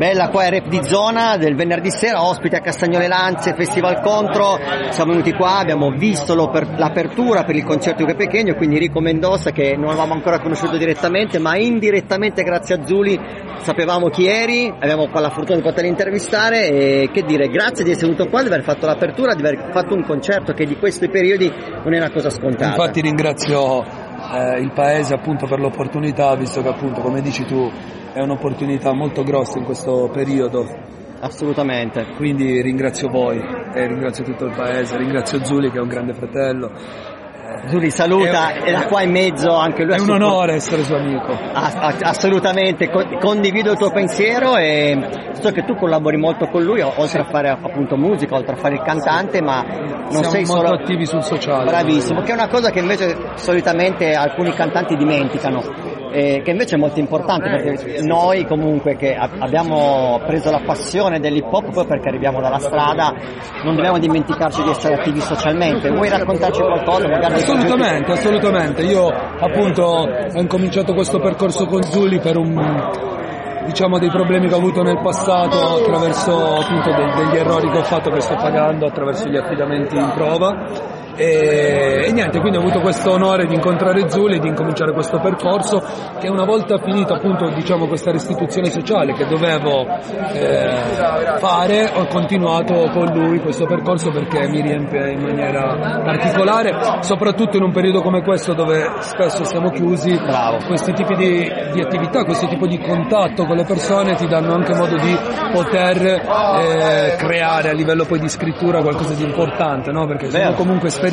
Bella qua è Rap di Zona del venerdì sera, ospite a Castagnole Lanze, Festival Contro, siamo venuti qua, abbiamo visto l'apertura per il concerto di Pechegno, quindi Rico Mendoza che non avevamo ancora conosciuto direttamente, ma indirettamente grazie a Zuli sapevamo chi eri, abbiamo qua la fortuna di poter intervistare e che dire, grazie di essere venuto qua, di aver fatto l'apertura, di aver fatto un concerto che di questi periodi non è una cosa scontata. Infatti ringrazio eh, il paese appunto per l'opportunità, visto che appunto come dici tu è un'opportunità molto grossa in questo periodo. Assolutamente. Quindi ringrazio voi e ringrazio tutto il paese, ringrazio Zuli che è un grande fratello. Zuli saluta, È- e da qua in mezzo anche lui È un onore essere suo amico. Ass- ass- Assolutamente, co- condivido il tuo pensiero e so che tu collabori molto con lui, oltre a fare appunto musica, oltre a fare il cantante, ma non Siamo sei molto solo attivi sul sociale. bravissimo, che è una cosa che invece solitamente alcuni cantanti dimenticano, eh, che invece è molto importante perché noi comunque che a- abbiamo preso la passione dell'hip hop poi perché arriviamo dalla strada, non dobbiamo dimenticarci di essere attivi socialmente. Vuoi raccontarci qualcosa? Assolutamente, assolutamente. Io appunto ho incominciato questo percorso con Zuli per un diciamo dei problemi che ho avuto nel passato attraverso appunto de- degli errori che ho fatto che sto pagando attraverso gli affidamenti in prova e, e niente, quindi ho avuto questo onore di incontrare Zuli e di incominciare questo percorso che una volta finito appunto diciamo questa restituzione sociale che dovevo eh, fare ho continuato con lui questo percorso perché mi riempie in maniera particolare soprattutto in un periodo come questo dove spesso siamo chiusi. Questi tipi di, di attività questo tipo di contatto con le persone ti danno anche modo di poter eh, creare a livello poi di scrittura qualcosa di importante no? perché sono comunque esperienze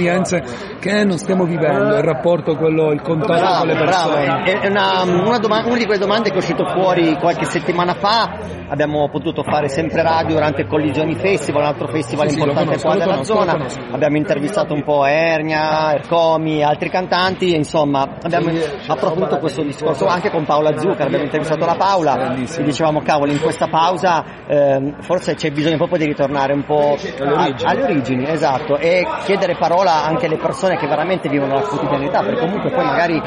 che non stiamo vivendo il rapporto quello il contatto Bravo, con le bravo, persone. È è una, una, doma- una di quelle domande che è uscito fuori qualche settimana fa, abbiamo potuto fare sempre radio durante Collisioni Festival, un altro festival Sì, sì, importante conosco, qua della conosco, zona, conosco. abbiamo intervistato un po' Ernia, Ercomi, altri cantanti, e insomma abbiamo approfondito questo discorso anche con Paola Zucca, abbiamo intervistato la Paola. e dicevamo cavolo in questa pausa ehm, forse c'è bisogno proprio di ritornare un po' Alle origini. a- alle origini, esatto, e chiedere parola anche alle persone che veramente vivono la quotidianità, perché comunque poi magari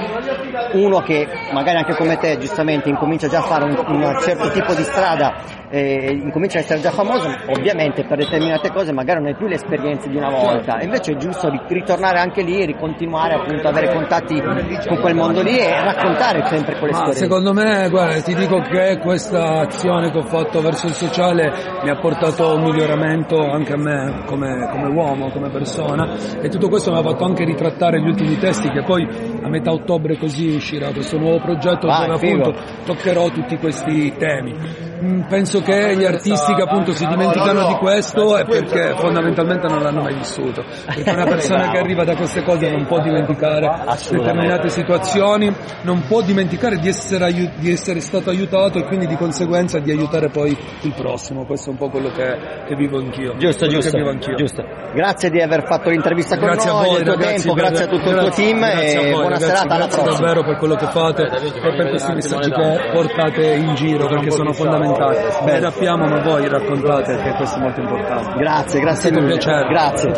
uno che magari anche come te giustamente incomincia già a fare un, un certo tipo di strada, eh, incomincia a essere già famoso, ovviamente per determinate cose magari non hai più le esperienze di una volta, e invece è giusto ri- ritornare anche lì e ricontinuare appunto ad avere contatti con quel mondo lì e raccontare sempre quelle Ma storie. secondo me, guarda, ti dico che questa azione che ho fatto verso il sociale mi ha portato un miglioramento anche a me come, come uomo, come persona e tutto questo mi ha fatto anche ritrattare gli ultimi testi che poi a metà ottobre così uscirà questo nuovo progetto Vai, dove appunto toccherò tutti questi temi. Mm, Penso che gli artisti che appunto si dimenticano di questo è perché fondamentalmente non l'hanno mai vissuto. Perché una persona che arriva da queste cose non può dimenticare determinate situazioni, non può dimenticare di essere, di essere stato aiutato e quindi di conseguenza di aiutare poi il prossimo. Questo è un po' quello che, che vivo anch'io. Giusto, giusto, Che vivo anch'io. giusto. Grazie di aver fatto l'intervista con Grazie a noi, voi, del tuo ragazzi, tempo, per- grazie a tutto il tuo grazie- team grazie a e voi, buona ragazzi, serata, alla grazie davvero per quello che fate e per questi messaggi che portate in giro perché sono fondamentali. Noi rappiamo ma voi raccontate che questo è molto importante. Grazie, grazie mille. piacere. Grazie.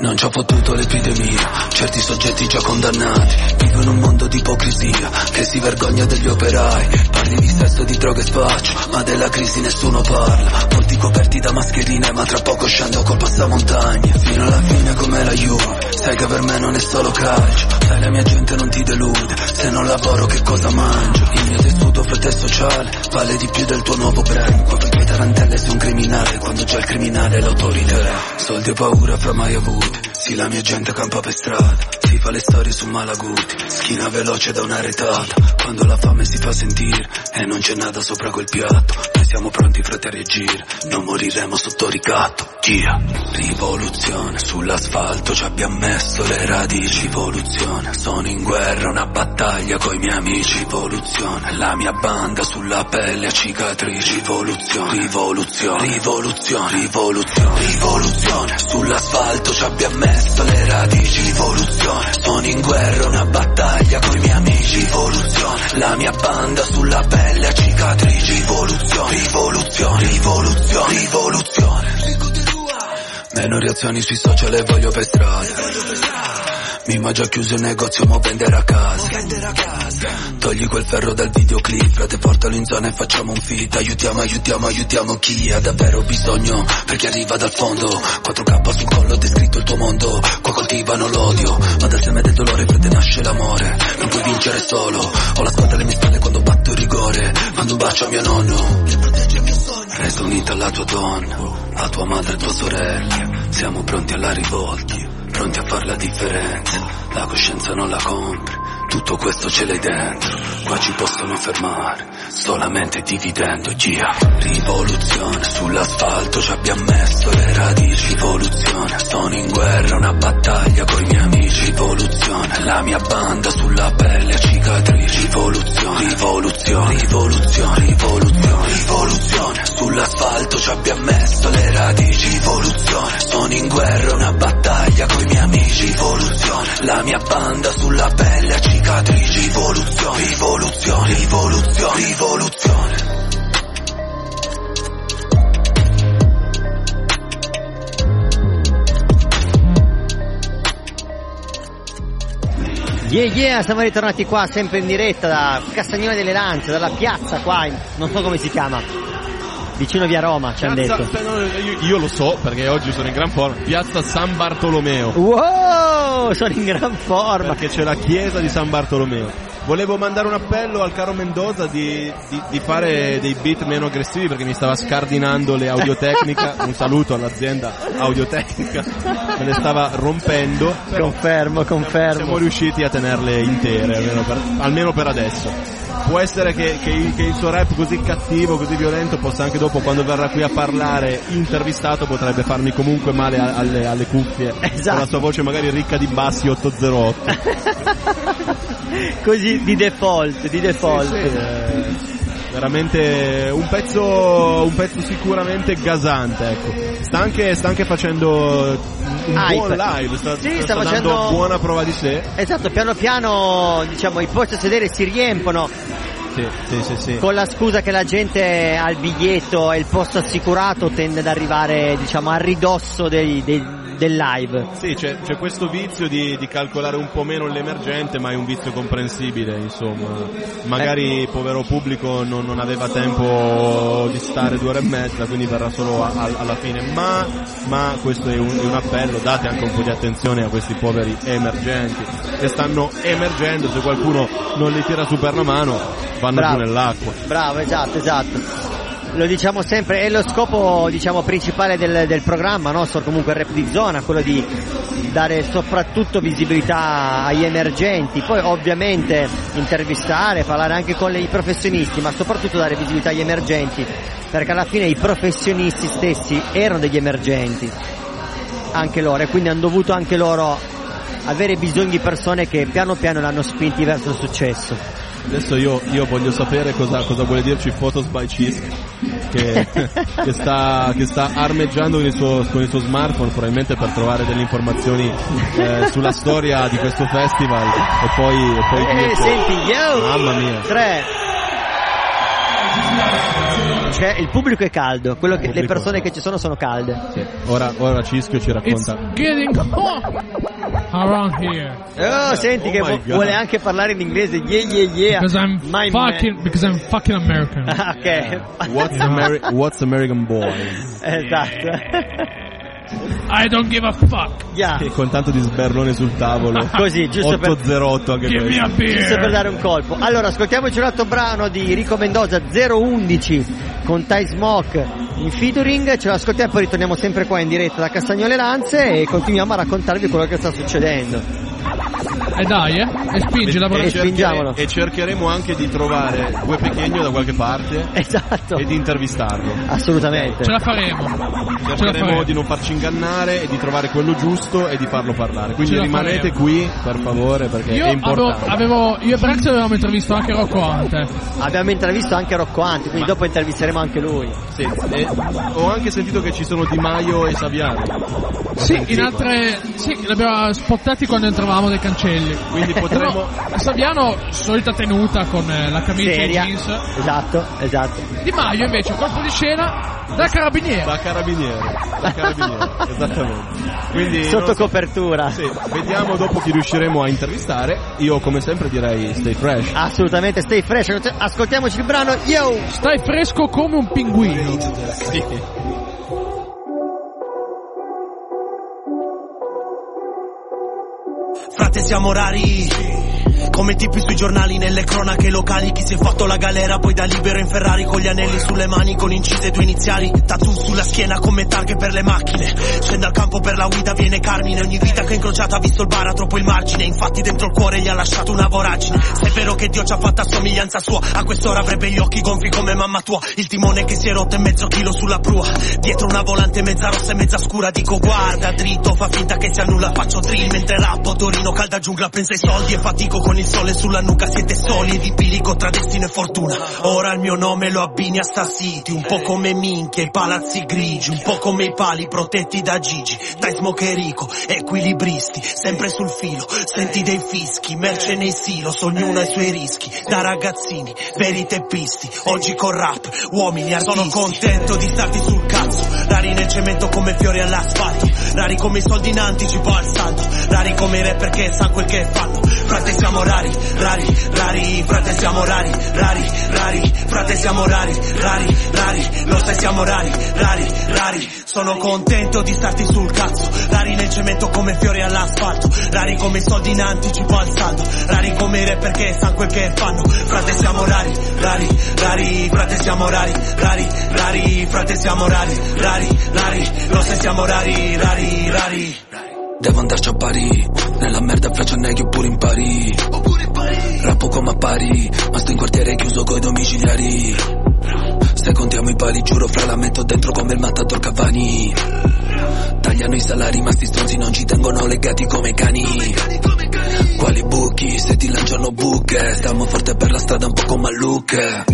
Non ci ho potuto l'epidemia, certi soggetti già condannati Vivo in un mondo di ipocrisia, che si vergogna degli operai Parli di sesso, di droghe e spaccio, ma della crisi nessuno parla Volti coperti da mascherine, ma tra poco scendo col passamontagna Fino alla fine come la Juve, sai che per me non è solo calcio Sai la mia gente non ti delude, se non lavoro che cosa mangio? Il mio tessuto freddo e sociale, vale di più del tuo nuovo brand Qua per tarantelle sei un criminale, quando c'è il criminale l'autorità. Soldi e paura fra mai avute, sì la mia gente campa per strada. Si fa le storie su Malaguti Schina veloce da una retata. Quando la fame si fa sentire E non c'è nada sopra quel piatto siamo pronti frate a reagire. Non moriremo sotto ricatto. Chia Rivoluzione Sull'asfalto. Ci abbiamo messo le radici. Rivoluzione. Sono in guerra una battaglia coi miei amici. Rivoluzione. La mia banda sulla pelle a cicatrici. Rivoluzione. Rivoluzione. Rivoluzione. Rivoluzione. Rivoluzione Sull'asfalto. Ci abbiamo messo le radici. Rivoluzione. Sono in guerra una battaglia coi miei amici. Rivoluzione. La mia banda sulla pelle a cicatrici. Rivoluzione Rivoluzione Rivoluzione Rivoluzione. Meno reazioni sui social e voglio per strada. Mima già chiuso il negozio, mo vendere a casa. Togli quel ferro dal videoclip, frate portalo in zona e facciamo un fit Aiutiamo, aiutiamo, aiutiamo chi ha davvero bisogno Perché arriva dal fondo. 4K sul collo, descritto il tuo mondo. Qua coltivano l'odio, ma dal seme del dolore frate nasce l'amore. Non puoi vincere solo, ho la squadra alle mie spalle quando batto il rigore Mando un bacio a mio nonno Resta unita alla tua donna, a tua madre e tua sorella Siamo pronti alla rivolta pronti a fare la differenza. La coscienza non la compri, tutto questo ce l'hai dentro. Qua ci possono fermare, solamente dividendo, gia. Rivoluzione, sull'asfalto ci abbiamo messo le radici. Rivoluzione, sono in guerra, una battaglia coi miei amici. Rivoluzione, la mia banda sulla pelle cicatrici. Rivoluzione, rivoluzione, rivoluzione, rivoluzione, rivoluzione. Sull'asfalto ci abbiamo messo le radici. Rivoluzione, sono in guerra, una battaglia coi miei amici. Rivoluzione, la mia banda sulla pelle a cicatrici. Rivoluzione, rivoluzione, rivoluzione, rivoluzione. Yeah yeah, siamo ritornati qua sempre in diretta da Castagnone delle Lance, dalla piazza qua, non so come si chiama, vicino via Roma ci hanno detto. io, io lo so perché oggi sono in gran forma. Piazza San Bartolomeo. Wow, sono in gran forma. Perché c'è la chiesa di San Bartolomeo. Volevo mandare un appello al caro Mendoza di, di- di fare dei beat meno aggressivi perché mi stava scardinando le audiotecnica. Un saluto all'azienda audiotecnica, me le stava rompendo. Però Confermo, siamo confermo. riusciti a tenerle intere, almeno per, almeno per adesso. Può essere che, che il, che il suo rap così cattivo, così violento, possa anche dopo, quando verrà qui a parlare intervistato, potrebbe farmi comunque male a- alle, alle cuffie. Esatto. Con la sua voce magari ricca di bassi 808. Così di default, di default. Eh, veramente un pezzo, un pezzo sicuramente gasante, ecco. Sta anche, sta anche facendo un Hype. buon live, sta, Sì, sta sta dando facendo- buona prova di sé. Esatto, piano piano diciamo i posti a sedere si riempono Sì, sì, sì, sì. con la scusa che la gente ha il biglietto e il posto assicurato tende ad arrivare diciamo a ridosso dei- dei- del live. Sì, c'è, c'è questo vizio di, di calcolare un po' meno l'emergente, ma è un vizio comprensibile, insomma. Magari il povero pubblico non, non aveva tempo di stare due ore e mezza, quindi verrà solo a- a- alla fine. Ma, ma questo è un, è un appello, date anche un po' di attenzione a questi poveri emergenti che stanno emergendo, se qualcuno non li tira su per la mano, vanno Bravo. giù nell'acqua. Bravo, esatto, esatto. Lo diciamo sempre, è lo scopo diciamo principale del, del programma nostro, comunque il rap di zona, quello di dare soprattutto visibilità agli emergenti, poi ovviamente intervistare, parlare anche con i professionisti, ma soprattutto dare visibilità agli emergenti, perché alla fine i professionisti stessi erano degli emergenti, anche loro, e quindi hanno dovuto anche loro avere bisogno di persone che piano piano l'hanno spinti verso il successo. Adesso io, io voglio sapere cosa, cosa vuole dirci Photos by Cisc che, che sta, che sta armeggiando con il, suo, con il suo smartphone probabilmente per trovare delle informazioni eh, sulla storia di questo festival e poi, e poi Eh, senti, yo! Mamma mia. Tre. Cioè, il pubblico è caldo, quello che- le Pubblico. persone che ci sono sono calde. Sì. Ora, ora Cischio ci It's racconta getting hot around here Oh, senti Oh che God. vuole anche parlare in inglese. Yeah, yeah, yeah. because I'm My man. fucking because I'm fucking American. Ah, ok. What's, Ameri- what's American Boy? esatto. I don't give a fuck. Yeah. E con tanto di sberlone sul tavolo. Così, giusto per- 808 anche Give me questo. a beer. Giusto per dare un colpo. Allora, ascoltiamoci un altro brano di Rico Mendoza 011 con Ty Smoke in featuring. Ce lo ascoltiamo e poi ritorniamo sempre qua in diretta da Castagnole Lanze e continuiamo a raccontarvi quello che sta succedendo. E dai, eh? E spingi la e, cerchere- e cercheremo anche di trovare Gue Pechegno da qualche parte Esatto. e di intervistarlo. Assolutamente. Ce la faremo. Ce la Cercheremo faremo. di non farci ingannare e di trovare quello giusto e di farlo parlare. Quindi rimanete faremo. qui, per favore, perché Io è avevo, importante. avevo- io e Brax avevamo intervistato anche Rocco Ante. Abbiamo intervistato anche Rocco Anti, quindi dopo intervisteremo anche lui. Sì, e ho anche sentito che ci sono Di Maio e Saviano. Sì, in altre. Sì, li abbiamo spottati quando entravamo dai cancelli. Quindi potremmo- Però, Saviano, solita tenuta con eh, la camicia e jeans. Esatto, esatto. Di Maio invece, colpo di scena da carabiniere. Da carabiniere, da carabiniere, esattamente. Quindi Sotto copertura. Sì, vediamo dopo chi riusciremo a intervistare. Io come sempre direi stay fresh. Assolutamente, stay fresh. Ascoltiamoci il brano Yo! Stai fresco come un pinguino. Sì. Frate siamo rari Come tipi sui giornali nelle cronache locali. Chi si è fatto la galera poi da libero in Ferrari Con gli anelli sulle mani con incise due iniziali Tattoo sulla schiena come targhe per le macchine. Scende al campo per la guida viene Carmine Ogni vita che ha incrociato ha visto il baratro poi il margine. Infatti dentro il cuore gli ha lasciato una voragine. Se è vero che Dio ci ha fatto a somiglianza sua A quest'ora avrebbe gli occhi gonfi come mamma tua. Il timone che si è rotto e mezzo chilo sulla prua. Dietro una volante mezza rossa e mezza scura Dico guarda dritto fa finta che sia nulla Faccio drill mentre rappo. Torino calda giungla pensa ai soldi E fatico con il sole sulla nuca Siete soli in bilico tra destino e fortuna. Ora il mio nome lo abbini a Star City Un po' come minchia i palazzi grigi Un po' come i pali protetti da Gigi. Dai smocherico, equilibristi Sempre sul filo, senti dei fischi Merce nei silos, ognuno ha i suoi rischi. Da ragazzini, veri teppisti Oggi con rap, uomini artisti. Sono contento di starti sul cazzo Rari nel cemento come fiori all'asfalto Rari come i soldi in anticipo al salto Rari come i rapper che sanno quel che fanno Frate siamo rari, rari, rari Frate siamo rari, rari, rari Frate siamo rari, rari, rari Lo sai siamo rari, rari, rari Sono contento di starti sul cazzo Rari nel cemento come fiori all'asfalto Rari come i soldi in anticipo al saldo Rari come i rapper che sanno quel che fanno Frate siamo rari, rari, rari Frate siamo rari, rari, rari Frate siamo rari, rari, rari Lo sai siamo rari, rari, rari Devo andarci a pari Nella merda faccio neghi oppure in pari Rappo come a pari Ma sto in quartiere chiuso coi domiciliari. Se contiamo i pali giuro fra la metto dentro come il matador Cavani. Tagliano i salari ma sti stronzi non ci tengono legati come cani. Quali buchi se ti lanciano buche. Stiamo forte per la strada un po' come a Luke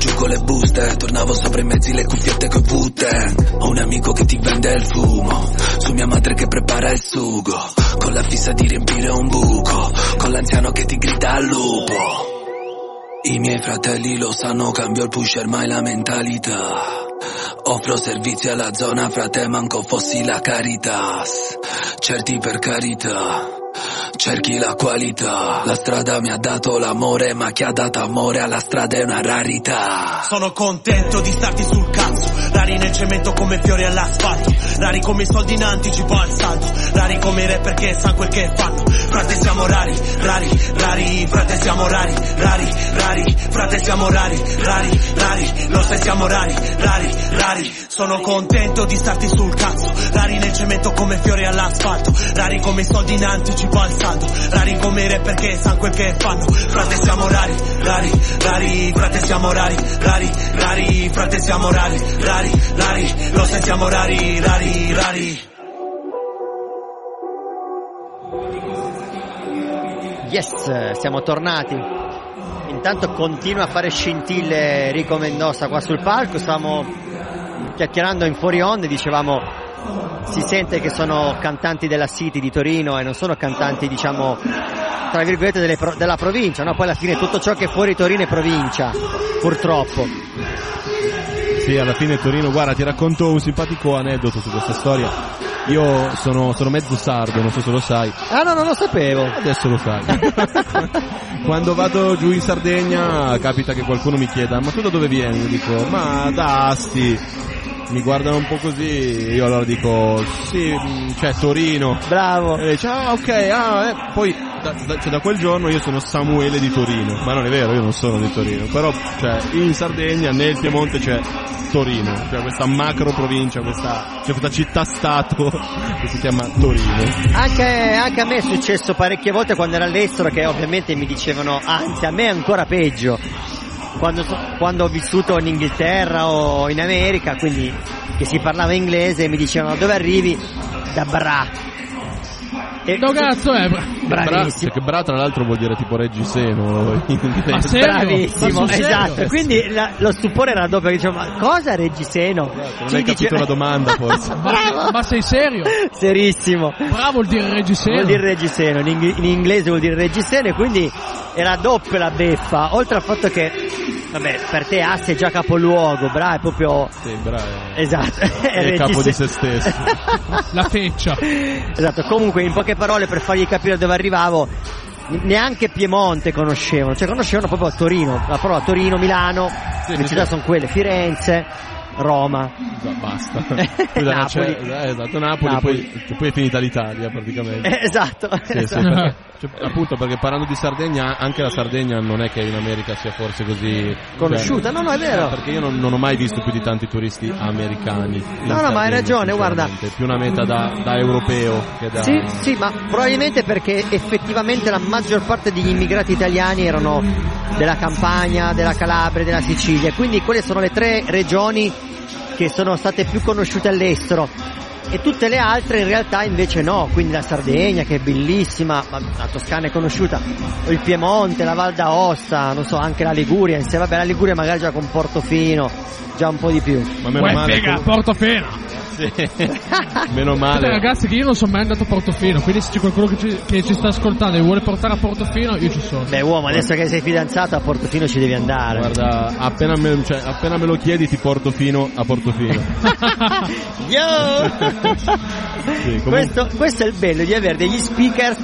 Giù con le buste, tornavo sopra i mezzi le cuffiette coi Wu-Tang Ho un amico che ti vende il fumo Su mia madre che prepara il sugo. Con la fissa di riempire un buco Con l'anziano che ti grida al lupo. I miei fratelli lo sanno, cambio il pusher mai la mentalità. Offro servizi alla zona, frate, manco fossi la caritas. Certi per carità Cerchi la qualità. La strada mi ha dato l'amore Ma chi ha dato amore alla strada è una rarità. Sono contento di starti sul cazzo. Rari nel cemento come fiori all'asfalto. Rari come i soldi in anticipo al salto Rari come i rapper che sanno quel che fanno Frate siamo rari, rari, rari. Frate siamo rari, rari, rari. Frate siamo rari, rari, rari. Lo sai siamo rari, rari, rari. Sono contento di starti sul cazzo. Rari nel cemento come fiori all'asfalto. Rari come i soldi in anticipo al salto Rari come i rapper che sanno quel che fanno. Frate siamo rari, rari, rari Frate siamo rari, rari, rari Frate siamo rari, rari, rari Lo sai siamo rari, rari, rari. Yes, siamo tornati. Intanto continua a fare scintille Rico Mendoza qua sul palco, stavamo chiacchierando in fuori onde, dicevamo si sente che sono cantanti della City di Torino e non sono cantanti diciamo tra virgolette pro- della provincia, no? Poi alla fine tutto ciò che è fuori Torino è provincia, purtroppo. Sì, alla fine Torino, guarda, ti racconto un simpatico aneddoto su questa storia. Io sono, sono mezzo sardo, non so se lo sai. Ah no, non lo sapevo. Adesso lo sai. Quando vado giù in Sardegna capita che qualcuno mi chieda ma tu da dove vieni? Io dico ma da Asti. Mi guardano un po' così, io allora dico sì, mh, cioè Torino. Bravo. E dice ah ok, ah, eh. poi da, da- cioè, da quel giorno io sono Samuele di Torino, ma non è vero, io non sono di Torino, però cioè, in Sardegna, nel Piemonte c'è Torino, cioè questa macro provincia, questa, c'è questa città-stato che si chiama Torino. Anche, anche a me è successo parecchie volte quando ero all'estero che ovviamente mi dicevano, anzi a me è ancora peggio, quando, quando ho vissuto in Inghilterra o in America, quindi che si parlava inglese, mi dicevano dove arrivi? Da Bra. E- No cazzo è? Bra, Bravissimo. che Bra tra l'altro vuol dire tipo reggiseno. Ma serio? Bravissimo, Ma sul serio? esatto. Quindi la- lo stupore era doppio, che dicevo, ma cosa Reggiseno? Non Chi hai capito la domanda forse. Ma, ma sei serio? Serissimo. Bravo vuol dire reggiseno. Vuol dire reggiseno, in, ing- in inglese vuol dire reggiseno e quindi era doppia la beffa, oltre al fatto che, vabbè, per te Asti è già capoluogo, Bra è proprio... Sì, Bra è, Esatto, è il capo di se stesso. La feccia. esatto, comunque in poche parole per fargli capire dove arrivavo, neanche Piemonte conoscevano, cioè conoscevano proprio Torino, la parola Torino, Milano, Sì, le città sì. sono quelle, Firenze, Roma. Basta. Poi da- Napoli. cioè, eh, esatto, Napoli, Napoli. Poi, poi è finita l'Italia praticamente. Eh, esatto, Sì, sì, esatto. perché- cioè, appunto perché parlando di Sardegna, anche la Sardegna non è che in America sia forse così Conosciuta, no, no, è vero. Perché io non, non ho mai visto più di tanti turisti americani. No, no, ma hai ragione, guarda. più una meta da, da europeo che da. Sì, sì, ma probabilmente perché effettivamente la maggior parte degli immigrati italiani erano della Campania, della Calabria, della Sicilia, quindi quelle sono le tre regioni che sono state più conosciute all'estero. E tutte le altre in realtà invece no, quindi la Sardegna che è bellissima, ma la Toscana è conosciuta, o il Piemonte, la Val d'Aosta, non so, anche la Liguria, insieme vabbè la Liguria magari già con Portofino, già un po' di più. Ma meno Uè, male. figa, com- Portofino. Sì. meno male. ragazzi che io non sono mai andato a Portofino, quindi se c'è qualcuno che ci, che ci sta ascoltando e vuole portare a Portofino, io ci sono. Beh uomo, adesso che sei fidanzato a Portofino ci devi andare. Guarda, appena me, cioè, appena me lo chiedi ti porto fino a Portofino. Yo! Sì, comunque- questo, questo è il bello di avere degli speaker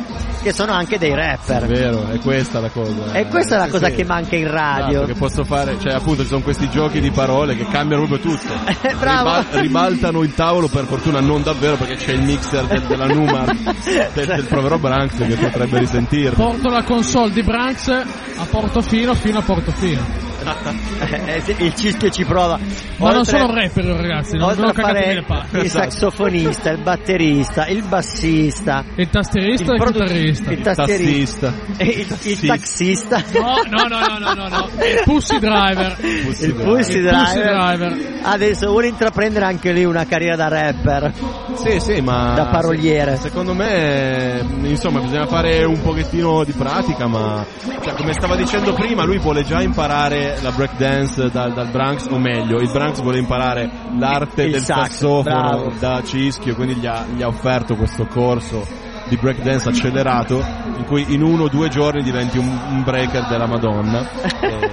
che sono anche dei È rapper. vero, è questa la cosa. E questa è la cosa sì. che manca in radio. Esatto, che posso fare, cioè appunto ci sono questi giochi di parole che cambiano proprio tutto. Eh, bravo. Ribal- ribaltano il tavolo, per fortuna non davvero perché c'è il mixer del- della Numar del, del povero Branks che potrebbe risentirlo. Porto la console di Branks a Portofino fino a Portofino. Eh, il cischio ci prova. Ma non Oltre- sono rapper, ragazzi, non, Oltre non a fare il Esatto. saxofonista, il batterista, il bassista, Il tastierista e il produ- chitarrista. il tastierista, il, il taxista, No, no, no, no, no, no, no. Il Pussy Driver. il Pussy Il driver. Pussy Driver. Adesso vuole intraprendere anche lui una carriera da rapper, Sì, sì, ma da paroliere. Secondo me, insomma, bisogna fare un pochettino di pratica, ma cioè, come stava dicendo prima, lui vuole già imparare la breakdance dal, dal Branks, o meglio, il Branks vuole imparare l'arte Il del sax, sassofono bravo. da Cischio, quindi gli ha, gli ha offerto questo corso di breakdance accelerato in cui in uno o due giorni diventi un, un breaker della Madonna.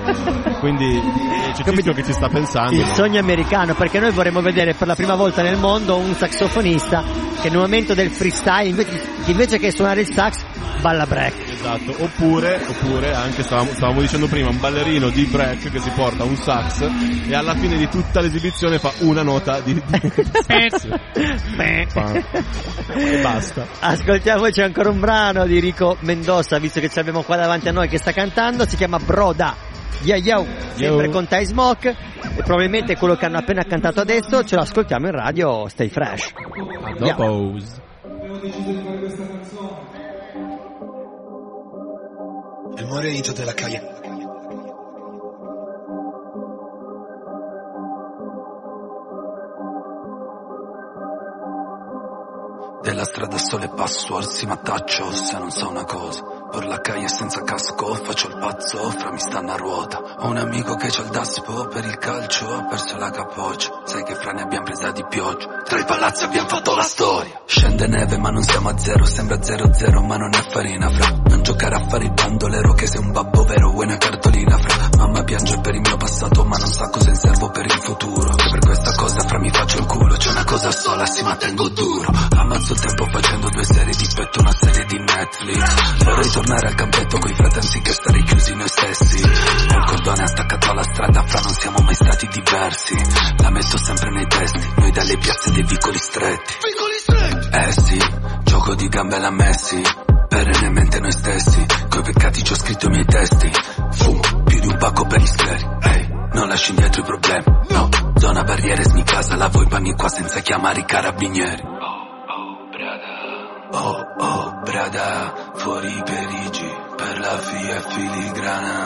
E quindi eh, c'è Cischio che ci sta pensando. il sogno americano perché noi vorremmo vedere per la prima volta nel mondo un saxofonista che nel momento del freestyle invece, invece che suonare il sax balla break Esatto, oppure, oppure anche stavamo, stavamo dicendo prima, un ballerino di break che si porta un sax e alla fine di tutta l'esibizione fa una nota di, di e basta. ascoltiamoci ancora un brano di Rico Mendoza visto che ce l'abbiamo qua davanti a noi che sta cantando si chiama Broda. Yo yo, sempre Yo. con Ty Smoke. E probabilmente quello che hanno appena cantato adesso ce lo ascoltiamo in radio Stay Fresh. A dopo. El morenito de la calle. Della strada sole passo, arsi ma se non so una cosa. Per la calle senza casco, faccio il pazzo, fra mi stanno a ruota. Ho un amico che c'ha il daspo per il calcio, ha perso la capoccia. Sai che fra ne abbiamo presa di pioggia. Tra i palazzi abbiamo fatto la storia. Scende neve ma non siamo a zero, sembra zero zero ma non è farina fra. Non giocare a fare il bandolero che sei un babbo vero, vuoi una cartolina fra. Mamma piange per il mio passato ma non sa cosa in serbo per il futuro. Che per questa cosa fra mi faccio il culo, c'è una cosa sola, si ma tengo duro. Ammazzo il tempo facendo due serie di petto, una serie di Netflix. Vorrei tornare al campetto coi fratelli che stare chiusi noi stessi. Col cordone attaccato alla strada, fra non siamo mai stati diversi. La metto sempre nei testi, noi dalle piazze dei vicoli stretti. Eh sì, gioco di gambe alla Messi. perennemente noi stessi Coi peccati ci ho scritto i miei testi Fumo più di un pacco per gli scleri Ehi, non lasci indietro i problemi No, zona barriere smi casa Lavo i panni qua senza chiamare i carabinieri Oh, oh, brada, fuori perigi Per la fia filigrana.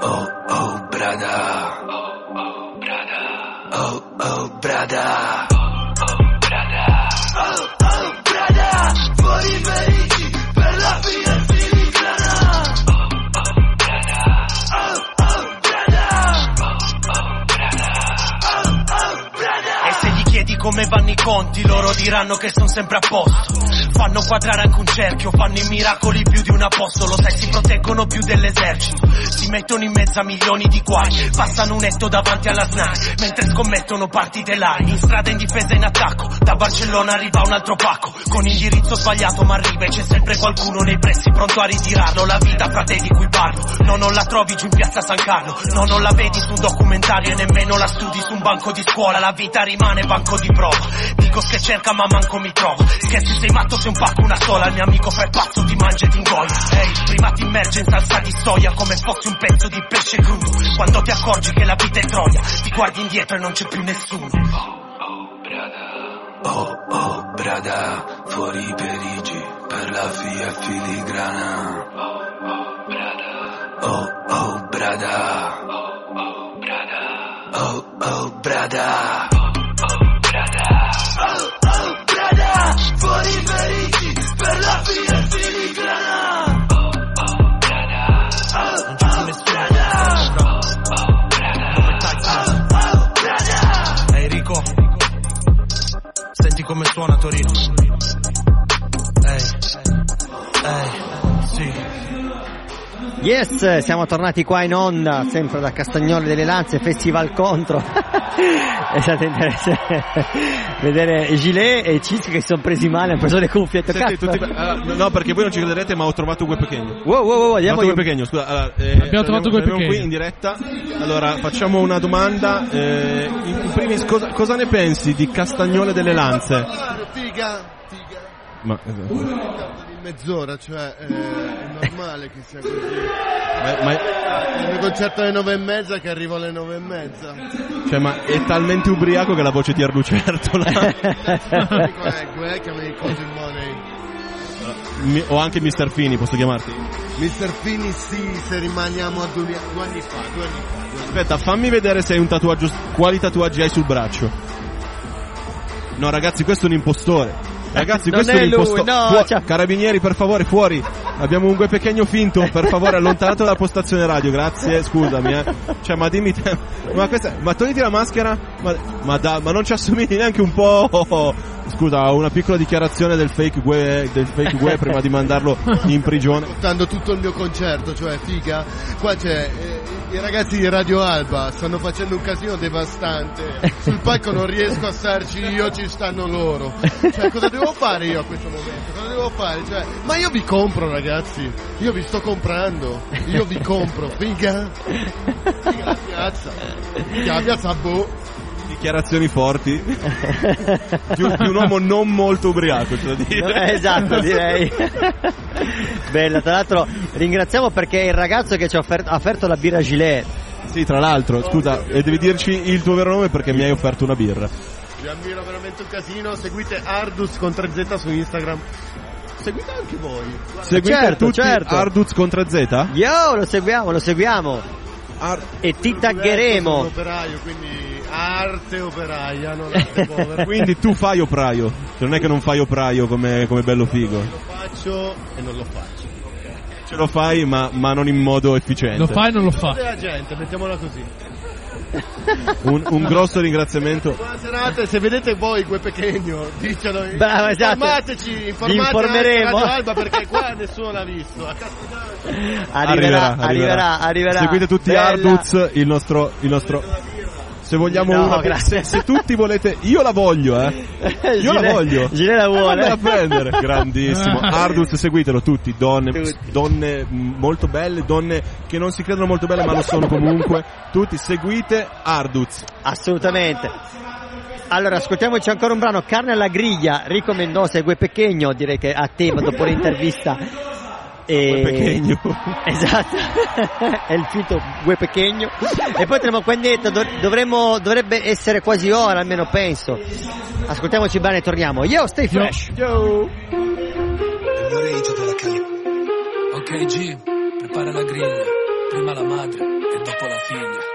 Oh, oh, brada. Oh, oh, brada. Oh, conti, loro diranno che sono sempre a posto. Fanno quadrare anche un cerchio, fanno i miracoli più di un apostolo, sai, si proteggono più dell'esercito. Si mettono in mezzo a milioni di guai, passano un etto davanti alla SNAI, mentre scommettono partite live. In strada in difesa in attacco, da Barcellona arriva un altro pacco, con indirizzo sbagliato ma arriva e c'è sempre qualcuno nei pressi pronto a ritirarlo. La vita, frate, di cui parlo, no, non la trovi giù in piazza San Carlo, no, non la vedi su un documentario e nemmeno la studi su un banco di scuola. La vita rimane banco di prova. Dico che cerca ma manco mi trova. Scherzi sei matto se un pacco una sola. Il mio amico fa il pazzo ti mangia e ti ingoia. Ehi, prima ti immerge in salsa di soia come fossi un pezzo di pesce crudo. Quando ti accorgi che la vita è troia, ti guardi indietro e non c'è più nessuno. Oh, oh, brada, fuori i perigi Per la via filigrana Oh, oh, brada Oh, oh, brada Oh, suona Torino. Ehi, ehi, sì. Yes, siamo tornati qua in onda, sempre da Castagnoli delle Lanze, Festival Contro. È stato interessante vedere Gilet e Cis che si sono presi male, hanno preso le cuffiette. Senti, Cazzo. tutti- allora, no, perché voi non ci crederete, ma ho trovato Gue Pechegno. Wow, wow, wow, andiamo. Gue Pechegno, scusa. Allora, eh, Abbiamo trovato Gue Pechegno. qui in diretta. Allora, facciamo una domanda. Eh, in in primis, cosa, cosa ne pensi di Castagnole delle Lanze? Figa, figa. Ma, eh, Di mezz'ora, cioè eh, è normale che sia così. ma- ma- Il mio concerto alle nove e mezza che arrivo alle nove e mezza. cioè, ma è talmente ubriaco che la voce di Arlucertola. Dico, eh, Gue, che mi conti money. Mi- o anche Mr. Fini, posso chiamarti? Mr. Fini sì, se rimaniamo a due, due anni fa, due anni fa. due anni Aspetta, fammi vedere se hai un tatuaggio. Quali tatuaggi hai sul braccio? No, ragazzi, questo è un impostore. Ragazzi, Non questo è, è un lui, impostore. no, Fuo- cioè- Carabinieri, per favore, fuori. Abbiamo un gue pequeño finto. Per favore, allontanato dalla postazione radio. Grazie, scusami. Eh. Cioè, ma dimmi te. Ma questa. Ma togliti la maschera. Ma, ma, da- ma non ci assomigli neanche un po'. Scusa, una piccola dichiarazione del fake gue, del fake gue prima di mandarlo in prigione. ascoltando tutto il mio concerto, cioè figa. Qua c'è eh, i ragazzi di Radio Alba stanno facendo un casino devastante. Sul palco non riesco a starci io, ci stanno loro. Cioè, cosa devo fare io a questo momento? Cosa devo fare? Cioè, ma io vi compro, ragazzi. Io vi sto comprando. Io vi compro, figa. Figa la piazza. Figa la piazza, boh. Dichiarazioni forti. Di un, di un uomo non molto ubriaco, c'è da dire. Eh, esatto, direi. Bella, tra l'altro ringraziamo perché è il ragazzo che ci ha offerto, ha offerto la birra Gilet. Sì, tra l'altro, scusa, e devi dirci il tuo vero nome perché mi hai offerto una birra. Vi ammiro veramente un casino. Seguite Ardus con 3Z su Instagram. Seguite anche voi. Seguite certo, tutti certo. Arduz con 3Z? Yo, lo seguiamo, lo seguiamo. Ar- E ti Sono taggeremo. operaio, quindi arte operaia, non arte povera. Quindi tu fai operaio, Cioè, non è che non fai operaio come, come bello figo. Lo faccio e non lo faccio. Ce lo fai ma, ma non in modo efficiente. Lo fa e non lo fa. Della gente, mettiamola così. Un, un grosso ringraziamento. Buona serata, se vedete voi quel pequeño, dicelo. Bravo, esatto. Informateci, Vi informate informeremo. Radio Alba perché qua nessuno l'ha visto. A Castiglione. Arriverà, arriverà, arriverà. Seguite tutti Bella. Arduz, il nostro, il nostro... Se vogliamo No, una... grazie. Se, se tutti volete... Io la voglio, eh. Io la Gilet- voglio. Gilet la vuole. Eh, vammela a prendere. Grandissimo. Arduz, seguitelo tutti. Donne, Tutti. donne molto belle, donne che non si credono molto belle ma lo sono comunque. Tutti seguite Arduz. Assolutamente. Allora, ascoltiamoci ancora un brano, Carne alla griglia, Rico Mendoza e Gue Pechegno, direi che a tema dopo l'intervista. E... Pechegno. Esatto, è il finto Gue Pechegno. E poi tremo qua indietro, dov- dovremmo, dovrebbe essere quasi ora, almeno penso. Ascoltiamoci bene e torniamo. Yo, stay fresh! Yo! Ok G, prepara la griglia, prima la madre e dopo la figlia.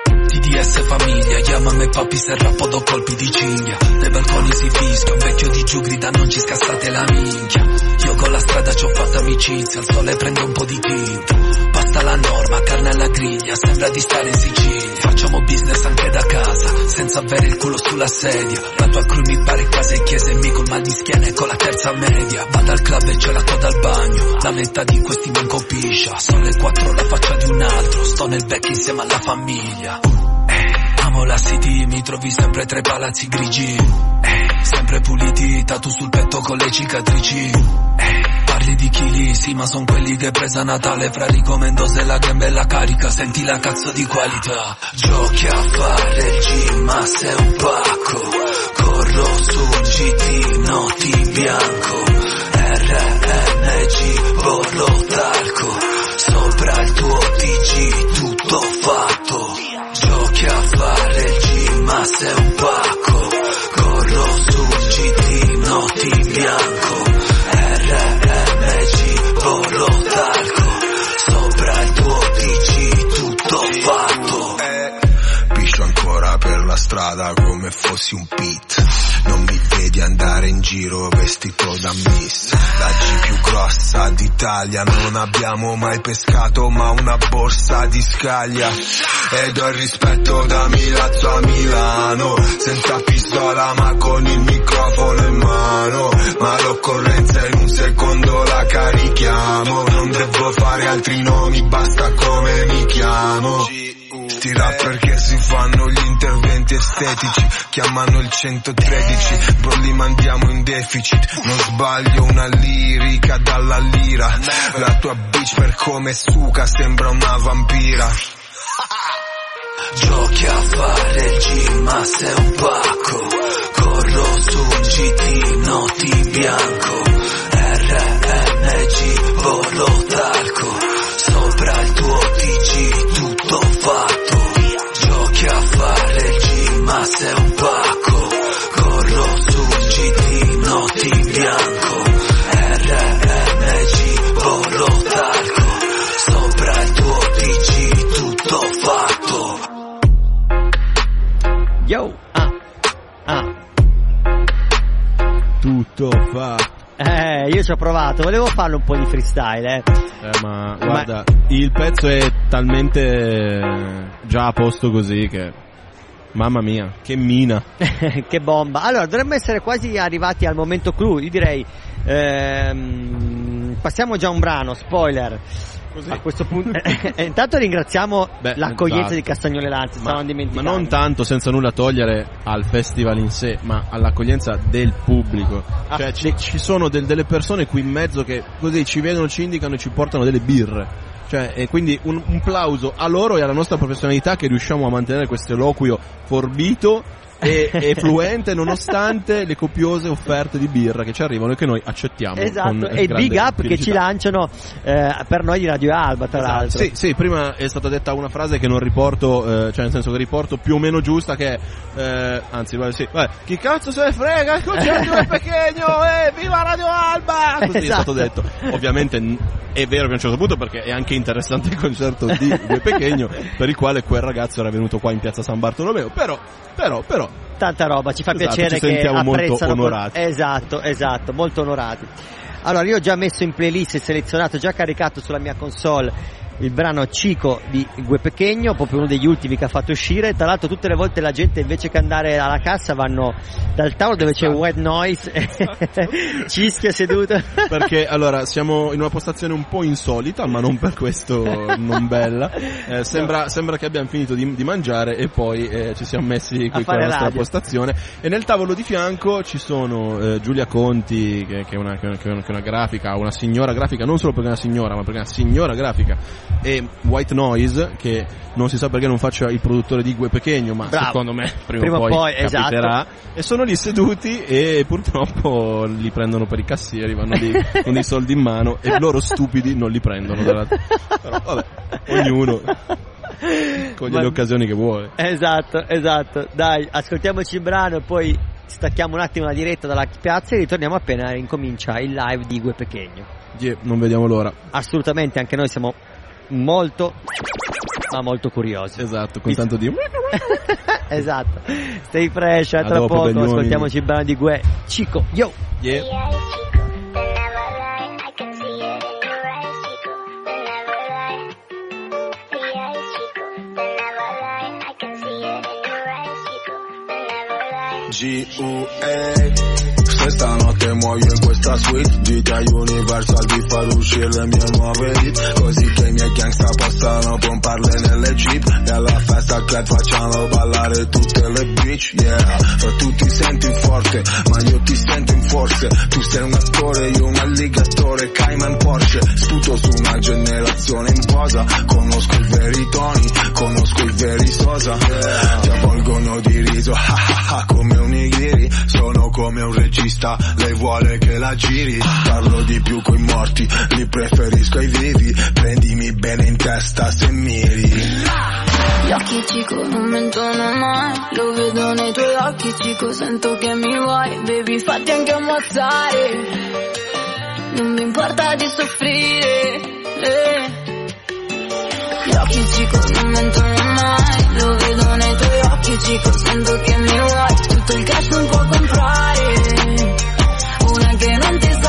TDS famiglia, chiamami papi se rappo do colpi di cinghia. Nei balconi si fischia, un vecchio di giù grida non ci scassate la minchia. Io con la strada ci ho fatto amicizia, al sole prendo un po' di tinta Passa la norma, carne alla griglia, sembra di stare in Sicilia. Facciamo business anche da casa, senza avere il culo sulla sedia. La tua crew mi pare casa e chiesa e mi col mal di schiena e con la terza media. Vado al club e c'è la coda al bagno, la metà di questi mi incopiscia. Sono le quattro la faccia di un altro, sto nel back insieme alla famiglia Amo la city, mi trovi sempre tra i palazzi grigi. Eh, Sempre puliti, tatu sul petto con le cicatrici. Eh, Parli di chili, sì ma son quelli che presa Natale. Fra Rico Mendoza e la gamba e la carica Senti la cazzo di qualità. Giochi a fare il gym ma sei un pacco. Corro sul GT, notti bianco. RNG, borro talco Sopra il tuo TG, tutto fatto. Giochi a fare il G ma sei un pacco Corro sul GT, notti bianco RMG, borro talco Sopra il tuo TG, tutto fatto. Piscio ancora per la strada come fossi un pit. Non mi vedi andare in giro vestito da miss. La G più grossa d'Italia Non abbiamo mai pescato ma una borsa di scaglia. Ed ho il rispetto da Milazzo a Milano Senza pistola ma con il microfono in mano. Ma l'occorrenza in un secondo la carichiamo. Non devo fare altri nomi basta come mi chiamo Sti rapper che si fanno gli interventi estetici. Chiamano il 113 Bro li mandiamo in deficit. Non sbaglio una lirica dalla lira. La tua bitch per come suca sembra una vampira. Giochi a fare il G ma sei un pacco. Corro sul GT, notti bianco. RNG, borro talco Sopra il tuo TG, tutto fatto Giochi a fare il G ma sei un pacco Corro sul GT, notti bianco RNG, borro talco Sopra il tuo TG, tutto fatto Yo, ah, ah. Tutto fatto. Eh, io ci ho provato, volevo farlo un po' di freestyle, eh. Eh, ma guarda, il pezzo è talmente già a posto così che... Mamma mia, che mina. che bomba. Allora, dovremmo essere quasi arrivati al momento clou. Io direi, ehm, passiamo già a un brano, spoiler. A questo punto, eh, intanto ringraziamo Beh, l'accoglienza esatto. di Castagnole Lanzi, stavamo Ma dimenticando. non tanto senza nulla togliere al festival in sé, ma all'accoglienza del pubblico. Ah, Cioè ci, ci sono del- delle persone qui in mezzo che così ci vedono, ci indicano e ci portano delle birre. Cioè, e quindi un, un plauso a loro e alla nostra professionalità che riusciamo a mantenere questo eloquio forbito e, e fluente nonostante le copiose offerte di birra che ci arrivano e che noi accettiamo. Esatto, con e big up che ci felicità. lanciano eh, per noi di Radio Alba, tra Esatto. l'altro. Sì, sì, prima è stata detta una frase che non riporto, eh, cioè nel senso che riporto più o meno giusta che è, eh, anzi, vabbè, sì, vabbè, chi cazzo se ne frega, il concerto del Pechegno, eh, viva Radio Alba! Così è Esatto. stato detto. Ovviamente è vero che a un certo punto perché è anche interessante il concerto di Gue Pechegno, per il quale quel ragazzo era venuto qua in piazza San Bartolomeo, però, però, però, Tanta roba, ci fa Esatto, piacere ci che sentiamo molto apprezzano. onorati. Esatto, esatto, molto onorati. Allora, io ho già messo in playlist selezionato, già caricato sulla mia console il brano Cico di Gue Pechegno, proprio uno degli ultimi che ha fatto uscire. Tra l'altro, tutte le volte la gente invece che andare alla cassa vanno dal tavolo dove c'è Esatto. white noise, cischia seduto. perché allora siamo in una postazione un po' insolita, ma non per questo non bella. Eh, sembra, sembra che abbiamo finito di, di mangiare e poi eh, ci siamo messi qui con la nostra radio. postazione. E nel tavolo di fianco ci sono eh, Giulia Conti, che, che è una, che è una- che è una grafica, una signora grafica, non solo perché è una signora, ma perché è una signora grafica e White Noise che non si sa perché non faccia il produttore di Gue Pechegno ma Bravo. secondo me prima, Prima o poi, poi, esatto. e sono lì seduti e purtroppo li prendono per i cassieri vanno lì con i soldi in mano e loro stupidi non li prendono dalla- però vabbè ognuno coglie Ma- le occasioni che vuole Esatto, esatto. Dai, ascoltiamoci il brano e poi stacchiamo un attimo la diretta dalla piazza e ritorniamo appena incomincia il live di Gue Pechegno. Yeah, non vediamo l'ora Assolutamente, anche noi siamo molto, ma molto curiosi. esatto con tanto di esatto. Stay fresh, a A tra dopo, poco ascoltiamoci il brano di Gue. Chico, yo! Yeah. G.U.A. Se stanotte muoio in questa suite Dite a Universal di far uscire le mie nuove hit. Così che i miei gangsta possano pomparle nelle jeep. Alla festa club facciano ballare tutte le bitch Yeah, tu ti senti forte Ma io ti sento in forze Tu sei un attore, io un alligatore Cayman Porsche. Sputo su una generazione in posa Conosco i veri toni Conosco i veri sosa Ti avvolgono di riso ha, ha, ha, Nigiri Sono come un regista Lei vuole che la giri. Parlo di più coi morti Li preferisco ai vivi. Prendimi bene in testa se miri. Gli occhi cico non mentono mai Lo vedo nei tuoi occhi cico Sento che mi vuoi. Baby fatti anche ammazzare. Non mi importa di soffrire eh. Gli occhi cico non mentono mai Lo vedo nei tuoi occhi cico Sento che mi vuoi Tutto il cash non può comprare Una che non ti sa.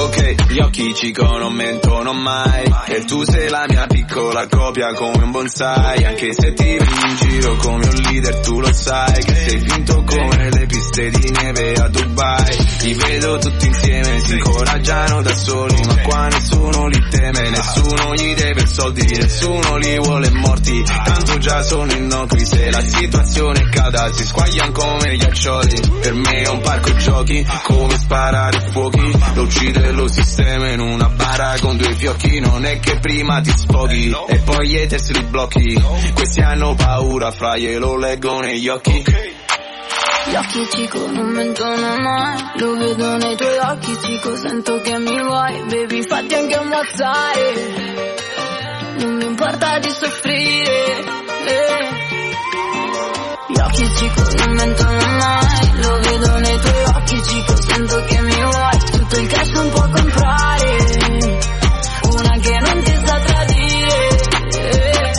Ok, gli occhi cico non mentono mai. E tu sei la mia piccola copia come un bonsai. Anche se ti vedi in giro come un leader tu lo sai Che sei finto come le piste di neve a Dubai. Li vedo tutti insieme, si incoraggiano da soli Ma qua nessuno li teme, nessuno gli deve soldi Nessuno li vuole morti, tanto già sono innocui Se la situazione cada si squagliano come ghiaccioli Per me è un parco giochi, come sparare fuochi Lo uccide lo sistema in una bara con due fiocchi Non è che prima ti sfoghi e poi gli haters li blocchi. Questi hanno paura, fra glielo leggo negli occhi. Gli occhi cico non mentono mai Lo vedo nei tuoi occhi cico Sento che mi vuoi. Baby fatti anche ammazzare. Non mi importa di soffrire eh. Gli occhi cico non mentono mai Lo vedo nei tuoi occhi cico Sento che mi vuoi Tutto il cash non può comprare Una che non ti sa tradire.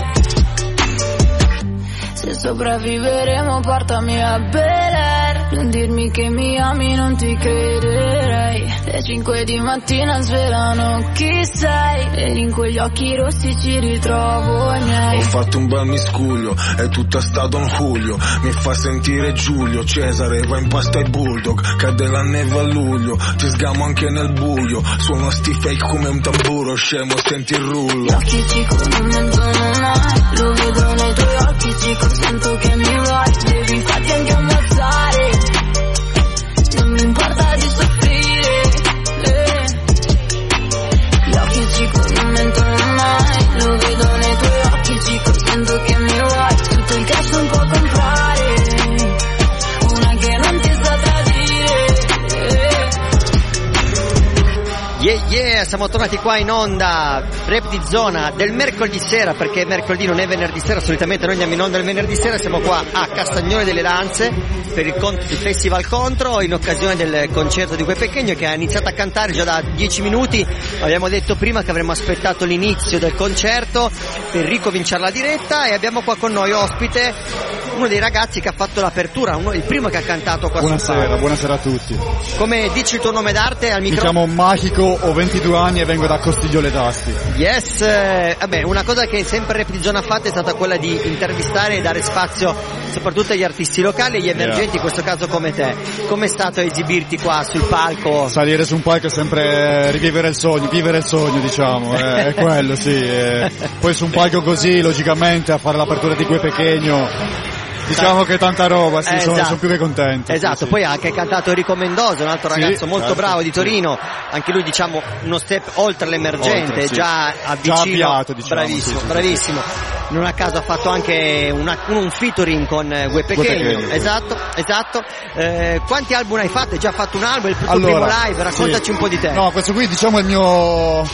Se sopravviveremo portami a Bel Air Non dirmi che mi ami non ti crederei Le 5 di mattina svelano chi sei E in quegli occhi rossi ci ritrovo i miei. Ho fatto un bel miscuglio, è tutta stato un Julio Mi fa sentire Giulio, Cesare va in pasta ai bulldog Cade la neve a luglio, ti sgamo anche nel buio Suono sti fake come un tamburo, scemo senti il rullo. Gli occhi cico non mentono mai Lo vedo nei tuoi occhi cico Sento che mi vuoi. Devi fatti anche Siamo tornati qua in onda, rap di zona del mercoledì sera, perché mercoledì non è venerdì sera, solitamente noi andiamo in onda il venerdì sera, siamo qua a Castagnone delle Lanze per il, con- il Festival Contro in occasione del concerto di Gue Pechegno che ha iniziato a cantare già da 10 minuti, abbiamo detto prima che avremmo aspettato l'inizio del concerto per ricominciare la diretta e abbiamo qua con noi ospite uno dei ragazzi che ha fatto l'apertura, uno- il primo che ha cantato qua Buonasera, buonasera a tutti. Come dici il tuo nome d'arte al Mi microfono? chiamo Magico, ho 22 anni e vengo da Costigliole d'Asti. Yes, eh, vabbè, una cosa che sempre Rap di Zona ha fatto è stata quella di intervistare e dare spazio soprattutto agli artisti locali e agli emergenti, in questo caso come te. Com'è stato esibirti qua sul palco? Salire su un palco è sempre rivivere il sogno, vivere il sogno diciamo, è, è quello sì. eh. Poi su un palco così, logicamente, a fare l'apertura di Gue Pechegno Diciamo che tanta roba, sì, Eh, sono, esatto. sono più che contento. Esatto, sì, poi ha anche cantato Enrico Mendoza, un altro Sì, ragazzo molto certo, bravo di. Torino, anche lui diciamo uno step oltre l'emergente, Oltre, già Già avvicino, avviato, diciamo, bravissimo, bravissimo. Non a caso ha fatto anche una- un featuring con eh, Gue sì. esatto, esatto. Eh, quanti album hai fatto? Hai già fatto un album, il tuo Allora, primo live, raccontaci un po' di te. No, questo qui diciamo è il mio...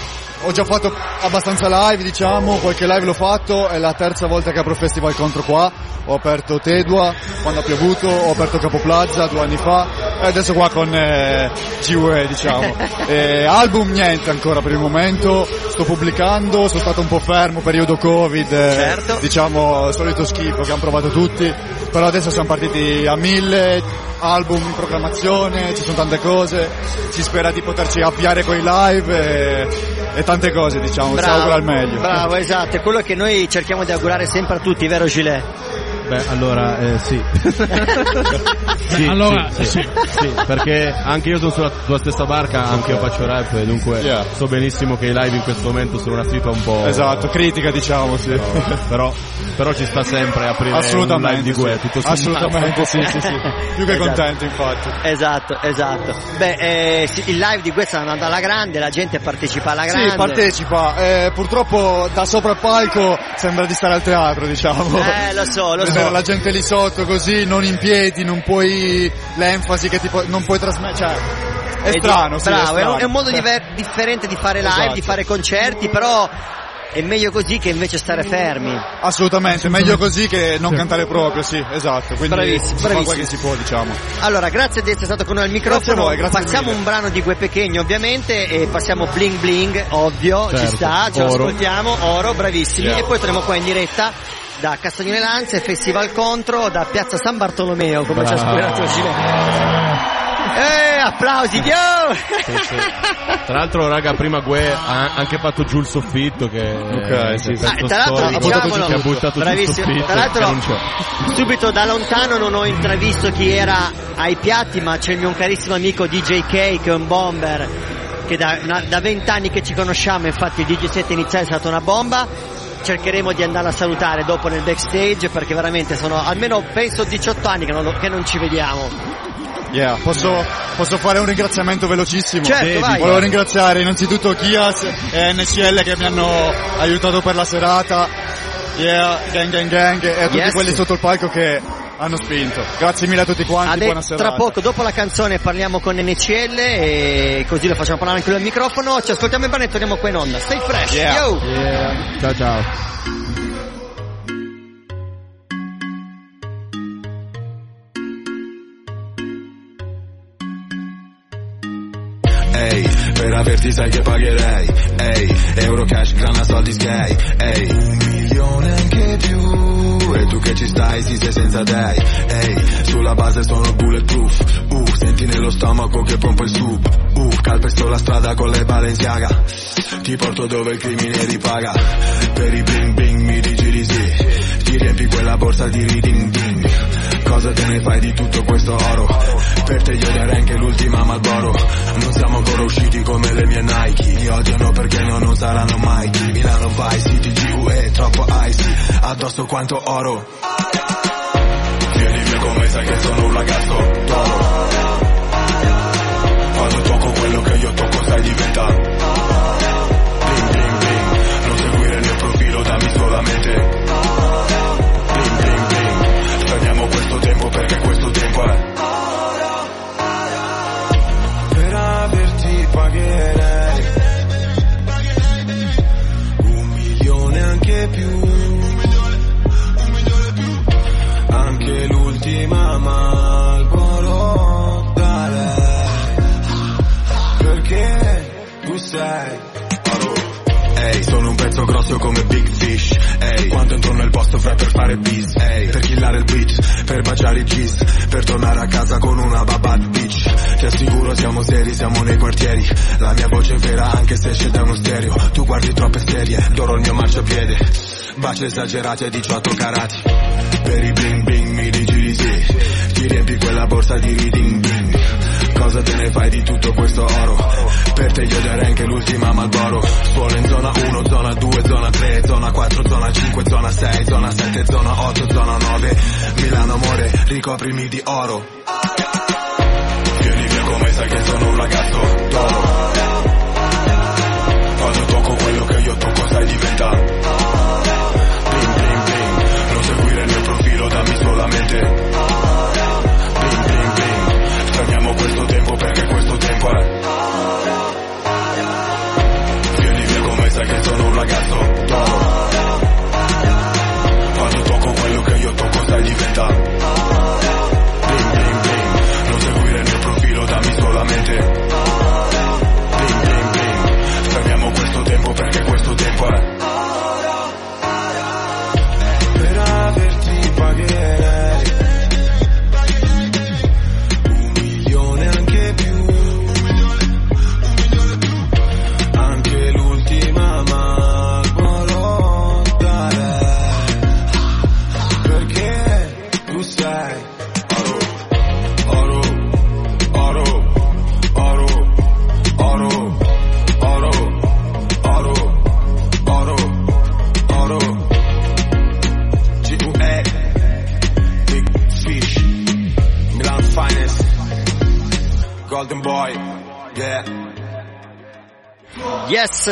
Ho già fatto abbastanza live, diciamo, qualche live l'ho fatto, è la terza volta che apro festival contro qua. Ho aperto Tedua quando ha piovuto, ho aperto Capo Plaza due anni fa e adesso qua con eh, GUE, diciamo. Eh, album niente ancora per il momento, sto pubblicando, sono stato un po' fermo, periodo Covid, eh, Certo. diciamo solito schifo che hanno provato tutti, però adesso siamo partiti a mille, album in programmazione, ci sono tante cose, si spera di poterci avviare con i live e, e tante cose diciamo, si augura il meglio. Bravo, esatto, è quello che noi cerchiamo di augurare sempre a tutti, vero Gilet? Beh, allora, eh, sì. Sì, Allora, sì, sì, sì, perché anche io sono sulla tua stessa barca, anche io faccio rap e dunque Yeah. so benissimo che i live in questo momento sono una sfida un po'... Esatto, critica diciamo, sì. però, però ci sta sempre aprire un live Assolutamente, di Gue, tutto. Assolutamente, sì, sì, sì. Più che Esatto. contento infatti. Esatto, esatto. Beh, eh, sì, il live di questo sta andando alla grande, la gente partecipa alla grande. Sì, partecipa, eh, purtroppo da sopra il palco sembra di stare al teatro diciamo. Eh, lo so, lo Vedere so. la gente lì sotto così, non in piedi, non puoi l'enfasi che tipo non puoi trasmettere, cioè è È di- strano, sì, bravo, è, strano. è un modo Cioè, diver- differente di fare live, Esatto. di fare concerti, però è meglio così che invece stare fermi. Assolutamente, meglio così che non cantare proprio, sì, esatto. Quindi Bravissimo, si fa bravissimo. che si può, diciamo. Allora, grazie di essere stato con noi al microfono. Voi, passiamo mille. un brano di Gue Pechegno, ovviamente, e passiamo bling bling, ovvio, ci Certo, sta, ce lo ascoltiamo, oro, bravissimi, Yeah. e poi torniamo qua in diretta da Castagnone Lanze, Festival Contro, da Piazza San Bartolomeo, come ci ha spiegato Gile. Eh, applausi, Dio! Sì, sì. Tra l'altro, raga, prima Gue ha anche fatto giù il soffitto che Ok, sì, sì. Ah, tra l'altro diciamolo, che ha buttato giù il bravissimo, soffitto tra l'altro subito da lontano non ho intravisto chi era ai piatti ma c'è il mio carissimo amico DJ K che è un bomber che da, una- da 20 anni che ci conosciamo infatti il DJ set iniziale è stata una bomba cercheremo di andarla a salutare dopo nel backstage perché veramente sono almeno penso 18 anni che non, che non ci vediamo Yeah, posso, posso fare un ringraziamento velocissimo? Certo, vai. Volevo ringraziare innanzitutto Kias e NCL che mi hanno aiutato per la serata. Yeah, gang gang gang e a tutti Yes. quelli sotto il palco che hanno spinto. Grazie mille a tutti quanti, Ade- buona serata. tra poco dopo la canzone parliamo con NCL e così lo facciamo parlare anche lui al microfono ci ascoltiamo il brano e torniamo qua in onda stay fresh Yeah. yo Yeah. Ciao ciao. Per averti sai che pagherei. Ehi, euro cash, grana soldi sgay. Ehi, un milione anche più. E tu che ci stai, sì sei senza dei. Ehi, sulla base sono bulletproof. Uh, senti nello stomaco che pompo il sub Uh, calpesto la strada con le Balenciaga. Ti porto dove il crimine ripaga. Per i bling bling mi dici di sì. Ti riempi quella borsa di reading ding Cosa te ne fai di tutto questo oro? Per te io darei anche l'ultima Malboro come le mie Nike. Mi odiano perché no, non saranno mai Milano Vice City GUE troppo icy Addosso quanto oro. Vieni via come sai che sono un ragazzo d'oro. Quando tocco quello che io tocco sai diventa Bling bling bling Non seguire il mio profilo dammi solamente grosso come Big Fish Ehi, quando entro nel posto fai per fare bis Ehi, per killare il beat, per baciare i gis Per tornare a casa con una babat bitch. Ti assicuro siamo seri, siamo nei quartieri. La mia voce è vera anche se esce da uno stereo. Tu guardi troppe serie, d'oro il mio marciapiede. Baci esagerati a 18 carati. Per i bling bling mi dici di sì. Ti riempi quella borsa di reading bing Cosa te ne fai di tutto questo oro? Per te io darei anche l'ultima Malboro Suono in zona 1, zona 2, zona 3, zona 4, zona 5, zona 6, zona 7, zona 8, zona 9 Milano ricoprimi di oro. Vieni via come sai che sono un ragazzo d'oro. Quando tocco quello che io tocco sai diventa. Bling bling bling, non seguire il mio profilo, dammi solamente.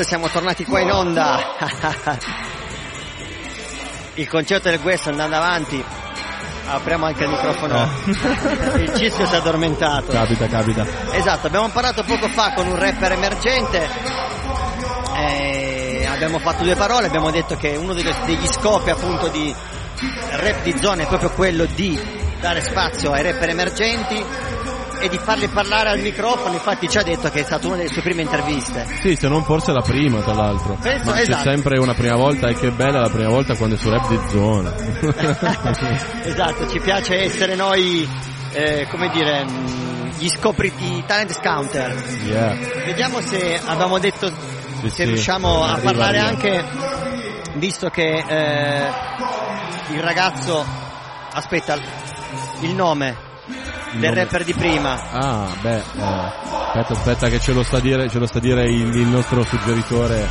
Siamo tornati qua in onda. Il concerto del Guesto andando avanti. Apriamo anche il microfono. Il cischio si è addormentato. Capita, capita. Esatto, abbiamo parlato poco fa con un rapper emergente. eh, abbiamo fatto due parole, abbiamo detto che uno degli, degli scopi appunto di rap di zona è proprio quello di dare spazio ai rapper emergenti e di farli parlare al microfono, infatti ci ha detto che è stata una delle sue prime interviste. Sì, se non forse la prima, tra l'altro. Penso- Ma esatto. c'è sempre una prima volta e che bella la prima volta quando è su rap di zona. esatto, ci piace essere noi, eh, come dire, gli scopriti, talent scouter. Yeah. Vediamo se abbiamo detto Sì, se sì. riusciamo a Arriva, parlare arriva. anche, visto che eh, il ragazzo, aspetta, il nome del nome. rapper di prima. Ah, beh, eh, aspetta, aspetta che ce lo sta a dire, ce lo sta a dire il, il nostro suggeritore.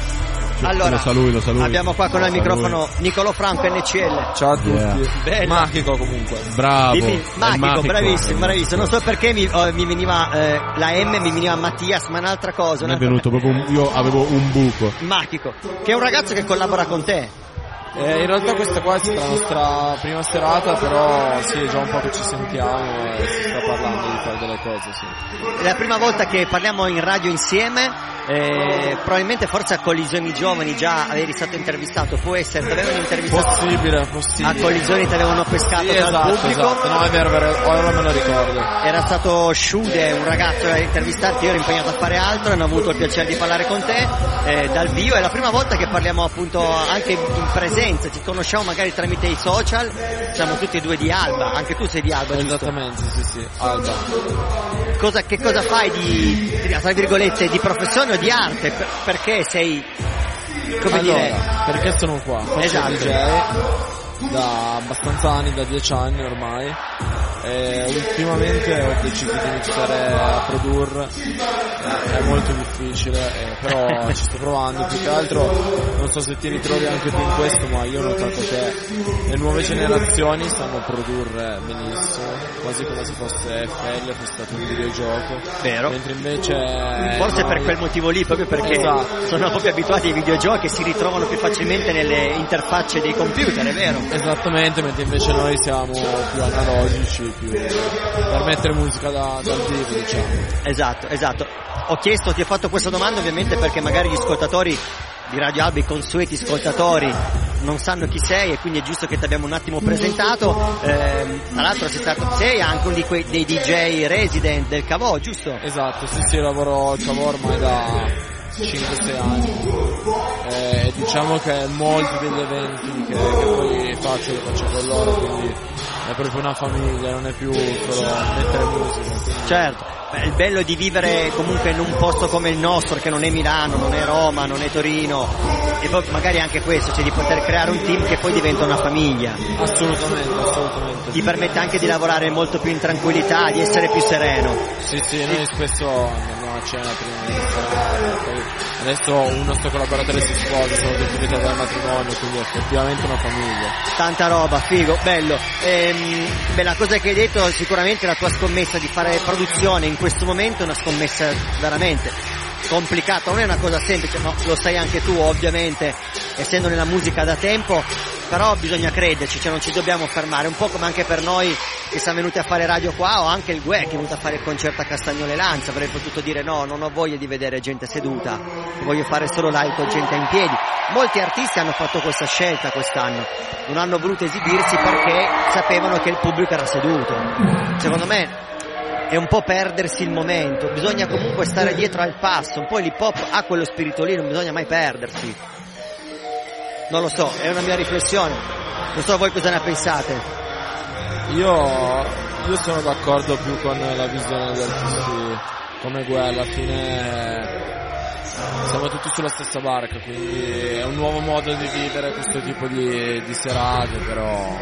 Ce- Allora, lo sa lui, lo sa lui. abbiamo qua con noi il lui. microfono Nicolo Franco NCL. Ciao a tutti. Yeah. Bello. Magico comunque. Bravo. Dimmi, magico, magico. bravissimo, bravissimo. Non so perché mi, oh, mi veniva eh, la M, mi veniva Mattias, ma un'altra cosa. Mi è un'altra- venuto proprio un, io avevo un buco. Magico, che è un ragazzo che collabora con te. Eh, in realtà questa qua è stata la nostra prima serata, però sì, è già un po' che ci sentiamo e si sta parlando di fare delle cose, sì. È la prima volta che parliamo in radio insieme. eh, probabilmente forse a Collisioni Giovani già eri stato intervistato, può essere, ti avevano intervistato Possibile, possibile. a Collisioni ti avevano pescato Sì, dal esatto, pubblico. esatto. No, è vero, vero, ora me lo ricordo. Era stato Sciude, un ragazzo a intervistarti, io ero impegnato a fare altro e ho avuto il piacere di parlare con te eh, dal vivo. È la prima volta che parliamo appunto anche in presenza, ci conosciamo magari tramite i social, siamo tutti e due di Alba, anche tu sei di Alba, giusto? Esattamente, sì, sì, Alba. Cosa, che cosa fai di, tra virgolette, di professione o di arte? Per- perché sei, come allora, dire, perché sono qua? Faccio Esatto. DJ da abbastanza anni, da dieci anni ormai. E ultimamente ho deciso di iniziare a produrre, Eh, è molto difficile, eh, però ci sto provando, più che altro non so se ti ritrovi anche tu in questo, ma io ho notato che le nuove generazioni sanno produrre benissimo, quasi come se fosse FL, fosse stato un videogioco. Vero. Mentre invece... forse noi- per quel motivo lì, proprio perché Esatto. sono proprio abituati ai videogiochi e si ritrovano più facilmente nelle interfacce dei computer, è vero? Esattamente, mentre invece noi siamo più analogici, più per mettere musica da, dal vivo, diciamo. Esatto, esatto. Ho chiesto, ti ho fatto questa domanda ovviamente perché magari gli ascoltatori di Radio Alba, i consueti ascoltatori, non sanno chi sei e quindi è giusto che ti abbiamo un attimo presentato. Ehm, tra l'altro sei, stato, sei anche uno di quei, dei DJ resident del Cavò, giusto? Esatto, sì sì, lavoro al Cavo ormai da 5-6 anni. E diciamo che molti degli eventi che, che poi faccio li faccio con loro, quindi è proprio una famiglia, non è più solo mettere musica. Certo, il bello di vivere comunque in un posto come il nostro, che non è Milano, non è Roma, non è Torino, e poi magari anche questo, cioè di poter creare un team che poi diventa una famiglia. Assolutamente, assolutamente. Ti permette anche di lavorare molto più in tranquillità, di essere più sereno. Sì, sì, noi spesso andiamo a cena prima di iniziare. Poi adesso un nostro collaboratore si sposa, siamo tutti invitati al matrimonio, quindi effettivamente una famiglia. Tanta roba, figo, bello. Ehm, beh, la cosa che hai detto sicuramente la tua scommessa di fare produzione in questo momento è una scommessa veramente complicata, non è una cosa semplice, no, lo sai anche tu ovviamente, essendo nella musica da tempo, però bisogna crederci, cioè non ci dobbiamo fermare, un po' come anche per noi che siamo venuti a fare radio qua o anche il Gue che è venuto a fare il concerto a Castagnole Lanza, avrei potuto dire no, non ho voglia di vedere gente seduta, voglio fare solo live con gente in piedi. Molti artisti hanno fatto questa scelta quest'anno, non hanno voluto esibirsi perché sapevano che il pubblico era seduto. Secondo me è un po' perdersi il momento, bisogna comunque stare dietro al passo, un po' l'hip hop ha quello spirito lì, non bisogna mai perdersi. Non lo so, è una mia riflessione, non so voi cosa ne pensate. Io, io sono d'accordo più con la visione degli artisti come Gue, alla fine siamo tutti sulla stessa barca, quindi è un nuovo modo di vivere questo tipo di, di serate, però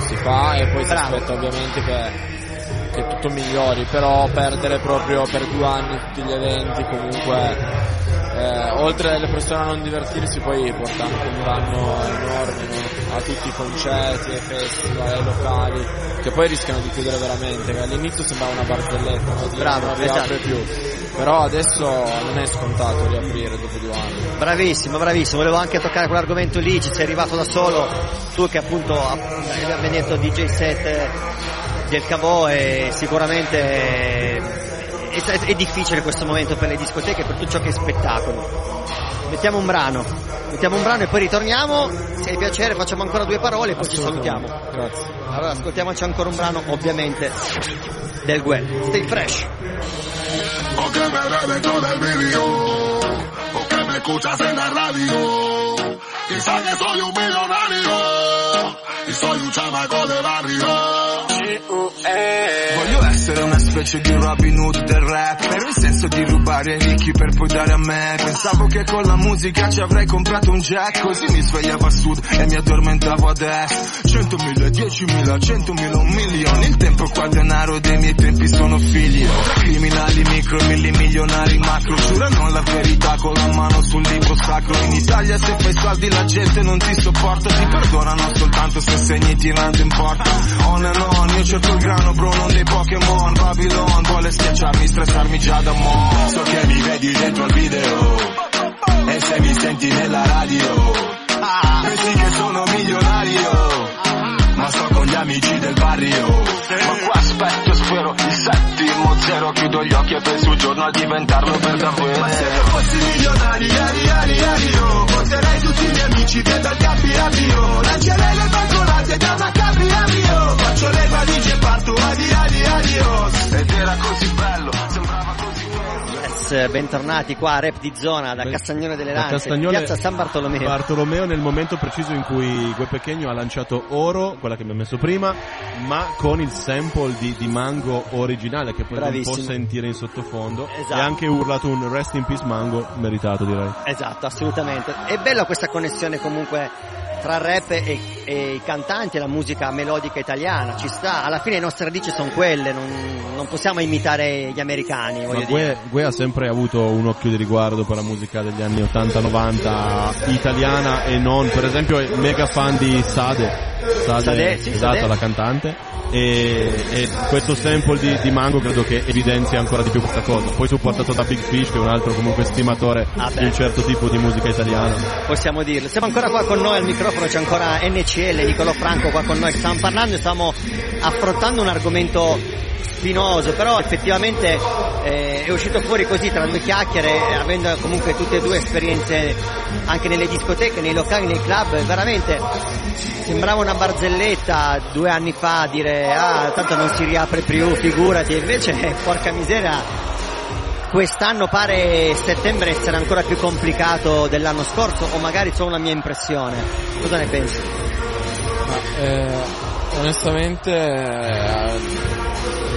si fa e poi si aspetta ovviamente che che tutto migliori, però perdere proprio per due anni tutti gli eventi comunque eh, oltre alle persone a non divertirsi poi porta anche un danno enorme no? a tutti i concerti, ai festival, ai locali che poi rischiano di chiudere veramente all'inizio sembrava una barzelletta no? Di Bravo, non riapre esatto. più però adesso non è scontato riaprire dopo due anni Bravissimo, bravissimo, volevo anche toccare quell'argomento lì, ci sei arrivato da solo, tu che appunto abbiamo detto DJ set del Cavò e sicuramente è, è, è difficile questo momento per le discoteche, per tutto ciò che è spettacolo. Mettiamo un brano, mettiamo un brano e poi ritorniamo, se hai piacere facciamo ancora due parole e poi ci salutiamo. Grazie. Allora ascoltiamoci ancora un brano ovviamente del Gue. Stay fresh. O que me bebes todo el vídeo, o que me escuchas en la radio. Quizás que soy un millonario, y soy un chamaco de barrio. Voglio essere una specie di Robin Hood del rap Però il senso di rubare ai ricchi per poi dare a me. Pensavo che con la musica ci avrei comprato un jack Così mi svegliavo a sud e mi addormentavo ad est Centomila, diecimila, centomila, un milione Il tempo qua denaro dei miei tempi sono figli. Criminali micro milionari macro Giurano la verità con la mano sul libro sacro. In Italia se fai soldi la gente non ti sopporta Ti perdonano soltanto se segni tirando in porta. On and on, io cerco il grano bro non dei Pokémon. Babylon vuole schiacciarmi, stressarmi già da mo. So che mi vedi dentro al video, e se mi senti nella radio, pensi che sono milionario, ma sto con gli amici del barrio. Ma qua aspetto spero il settimo zero. Chiudo gli occhi e penso un giorno a diventarlo per davvero. Ma se io fossi milionario, ari, ari, ari, io porterei tutti i miei amici che dal capi a Rio Lancerei le banconate da Rio Faccio le valigie e parto, adi, adi, adios. Ed era così bello, Bentornati qua a Rap di Zona da Castagnone delle Lanze, Castagnole- piazza San Bartolomeo. Bartolomeo nel momento preciso in cui Gue Pechegno ha lanciato Oro, quella che mi ha messo prima, ma con il sample di, di Mango originale che poi non Bravissimo. può sentire in sottofondo Esatto. e anche urlato un Rest in Peace Mango meritato direi. Esatto, assolutamente. È bella questa connessione comunque tra rap e, e i cantanti e la musica melodica italiana, ci sta, alla fine le nostre radici sono quelle, non, non possiamo imitare gli americani, voglio. Gue, Gue ha sempre avuto un occhio di riguardo per la musica degli anni 80-90 italiana e non, per esempio è mega fan di Sade, Sade, Sade, sì, esatto, Sade. la cantante e, e questo sample di, di Mango credo che evidenzia ancora di più questa cosa, poi supportato da Big Fish che è un altro comunque stimatore Ah, di un certo tipo di musica italiana. Possiamo dirlo. Siamo ancora qua con noi al microfono, c'è ancora NCL, Nicolo Franco qua con noi che stiamo parlando e stiamo affrontando un argomento spinoso, però effettivamente eh, è uscito fuori così tra due chiacchiere, eh, avendo comunque tutte e due esperienze anche nelle discoteche, nei locali, nei club, veramente sembrava una barzelletta due anni fa dire ah tanto non si riapre più, figurati, invece porca miseria quest'anno pare settembre essere ancora più complicato dell'anno scorso o magari solo una mia impressione. Cosa ne pensi? Ma, eh, onestamente eh,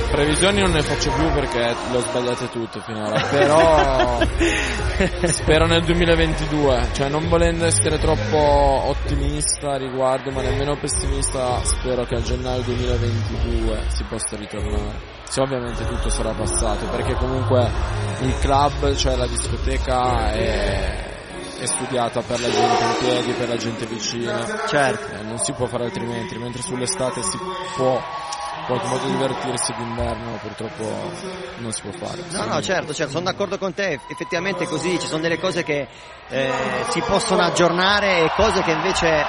Previsioni non ne faccio più perché le ho sbagliate tutte finora, però spero nel 2022, cioè non volendo essere troppo ottimista a riguardo ma nemmeno pessimista, spero che a gennaio 2022 si possa ritornare. Se ovviamente tutto sarà passato, perché comunque il club, cioè la discoteca è è studiata per la gente in piedi, per la gente vicina. Certo. Eh, non si può fare altrimenti, mentre sull'estate si può qualche modo divertirsi d'inverno purtroppo non si può fare. No, no, certo, certo, sono d'accordo con te, effettivamente così, ci sono delle cose che eh, si possono aggiornare e cose che invece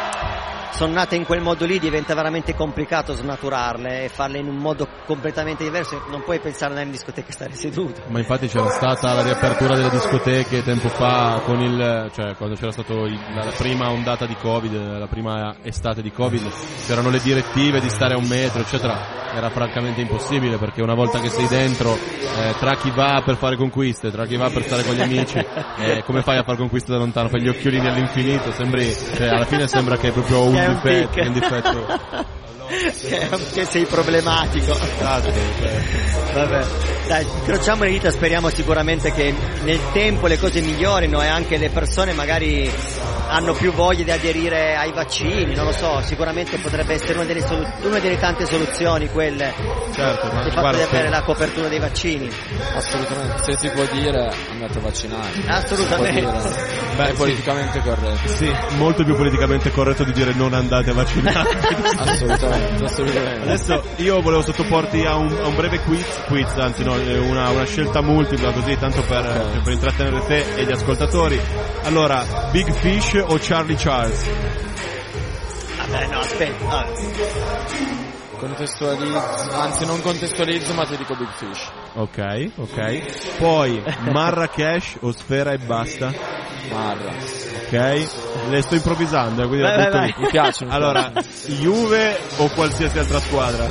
sono nate in quel modo lì diventa veramente complicato snaturarle e farle in un modo completamente diverso, non puoi pensare in discoteca stare seduto. Ma infatti c'era stata la riapertura delle discoteche tempo fa con il, cioè quando c'era stata la prima ondata di Covid, la prima estate di Covid, c'erano le direttive di stare a un metro, eccetera. Era francamente impossibile perché una volta che sei dentro, eh, tra chi va per fare conquiste, tra chi va per stare con gli amici, eh, come fai a fare conquiste da lontano? Fai gli occhiolini all'infinito, sembri, cioè, alla fine sembra che è proprio un Che è un difetto, tic. un difetto. che, sei problematico. Vabbè. Dai, incrociamo le dita, speriamo sicuramente che nel tempo le cose migliorino e anche le persone magari hanno più voglia di aderire ai vaccini, non lo so, sicuramente potrebbe essere una delle, solu- una delle tante soluzioni quelle Certo, ma il fatto guarda, di avere se- la copertura dei vaccini. Assolutamente, se si può dire andate a vaccinare. Assolutamente. Dire. Beh, è sì. politicamente corretto. Sì, molto più politicamente corretto di dire non andate a vaccinare. assolutamente, assolutamente. Adesso io volevo sottoporti a un, a un breve quiz, quiz anzi no, eh, una, una scelta multipla così tanto per, per intrattenere te e gli ascoltatori. Allora, Big Fish o Charlie Charles? Vabbè, no, aspetta. ah, Contestualizzo, anzi non contestualizzo ma ti dico Big Fish. Ok, ok. Poi Marrakesh o Sfera e basta? Marra. Ok, le sto improvvisando, eh, quindi la Vai, butto vai, vai. Mi mi Allora. Juve o qualsiasi altra squadra?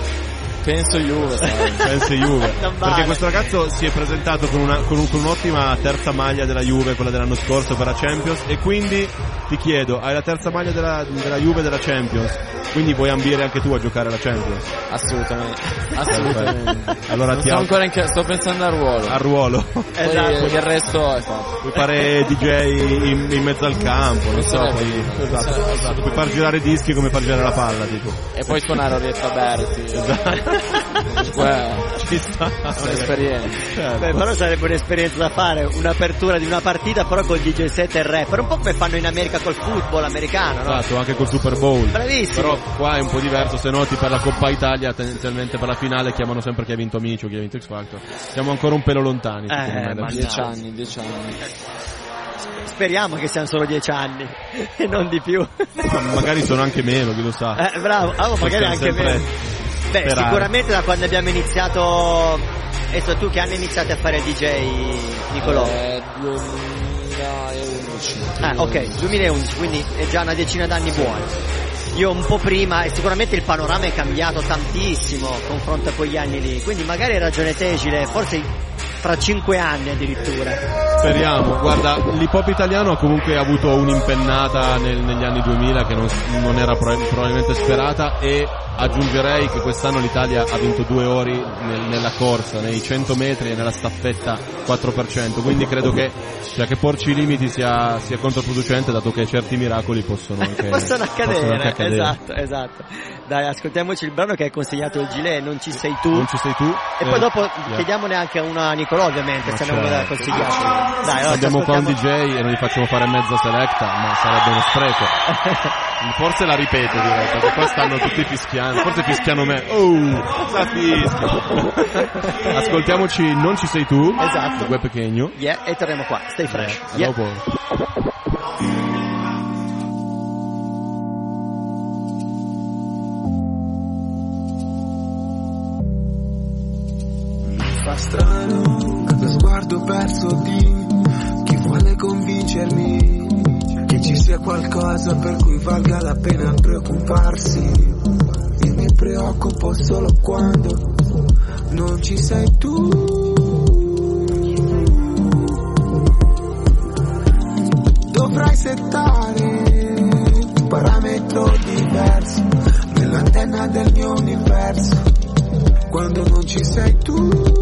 Penso Juve, sai. Penso Juve. Perché questo ragazzo si è presentato con, una- con un- con un'ottima terza maglia della Juve, quella dell'anno scorso per la Champions, e quindi ti chiedo, hai la terza maglia della, della Juve della Champions, quindi vuoi ambire anche tu a giocare alla Champions? Assolutamente. Assolutamente. Allora Non ti al- ancora in sto pensando al ruolo. Al ruolo. Poi Esatto. il resto è fatto. Puoi fare DJ in, in mezzo al campo, non so, Sarebbe- puoi, esatto, sarebbe- esatto. puoi far girare dischi come far girare la palla, tipo. E poi suonare Orietta Berti. Esatto. Comunque, Ci sta. è un'esperienza. Certo. Beh, però sarebbe un'esperienza da fare, un'apertura di una partita però col DJ set e il rapper, un po' come fanno in America col football americano, no? Esatto, anche col Super Bowl. Bravissimo. Però qua è un po' diverso, se noti per la Coppa Italia, tendenzialmente per la finale chiamano sempre chi ha vinto Amici o chi ha vinto X Factor. Siamo ancora un pelo lontani, secondo me. da- Dieci anni, dieci anni. Speriamo che siano solo dieci anni e non di più. Ma magari sono anche meno, chi lo sa. Eh, bravo, ah, magari Possiamo anche sempre meno. Beh, sperare. sicuramente da quando abbiamo iniziato. Adesso tu che anno iniziate a fare DJ Nicolò? Eh, 2011. Ah, ok, 2011, quindi è già una decina d'anni buoni. Io un po' prima e sicuramente il panorama è cambiato tantissimo confronto a quegli anni lì, quindi magari hai ragione Tegile, forse fra cinque anni addirittura. Speriamo, guarda, l'hip hop italiano ha comunque avuto un'impennata nel- negli anni 2000 che non, non era pro- probabilmente sperata e aggiungerei che quest'anno l'Italia ha vinto due ori nel- nella corsa, nei 100 metri e nella staffetta 4%, quindi credo che, cioè, che porci i limiti sia, sia controproducente dato che certi miracoli possono anche, Possono accadere, possono anche accadere. esatto, esatto. Dai, ascoltiamoci il brano che hai consigliato il Gilet, Non ci sei tu. Non ci sei tu. E Eh, poi dopo yeah. chiediamone anche a una a Nicolò ovviamente, Ma se ne vuole certo. consigliarci. Dai, allora Abbiamo qua un DJ e non gli facciamo fare mezza selecta, ma sarebbe uno spreco. Forse la ripeto direi, perché qua stanno tutti fischiando, forse fischiano me. Oh, cosa fischio? Ascoltiamoci Non ci sei tu, Esatto. Gue Pechegno. Yeah, e torniamo qua, stay fresh. A Yeah. dopo. fa strano questo sguardo perso di chi vuole convincermi che ci sia qualcosa per cui valga la pena preoccuparsi. E mi preoccupo solo quando non ci sei tu. Dovrai settare un parametro diverso nell'antenna del mio universo quando non ci sei tu.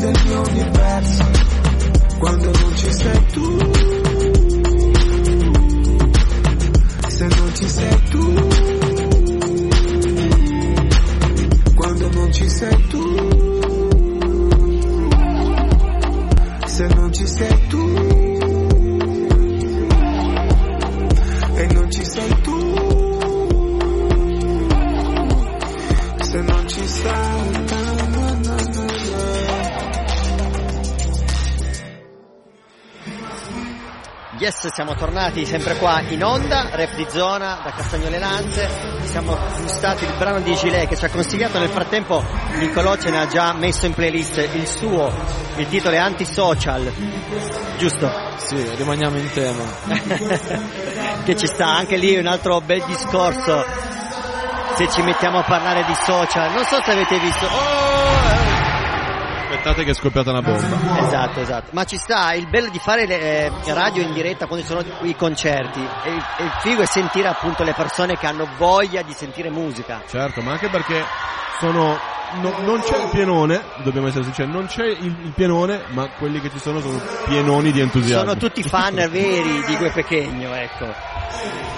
Nell'antenna del tornati sempre qua in onda, rap di zona da Castagnole Lanze, siamo gustati il brano di Gilet che ci ha consigliato. Nel frattempo Nicolò ce ne ha già messo in playlist il suo, il titolo è Antisocial, giusto? Sì, rimaniamo in tema. che ci sta anche lì un altro bel discorso. Se ci mettiamo a parlare di social, non so se avete visto... Oh, Aspettate che è scoppiata una bomba. Esatto, esatto. Ma ci sta, il bello di fare le eh, radio in diretta quando ci sono i concerti. E e il figo è sentire appunto le persone che hanno voglia di sentire musica. Certo, ma anche perché sono. No- non c'è il pienone, dobbiamo essere sinceri, non c'è il, il pienone, ma quelli che ci sono sono pienoni di entusiasmo. Sono tutti fan veri di Gue Pechegno, ecco.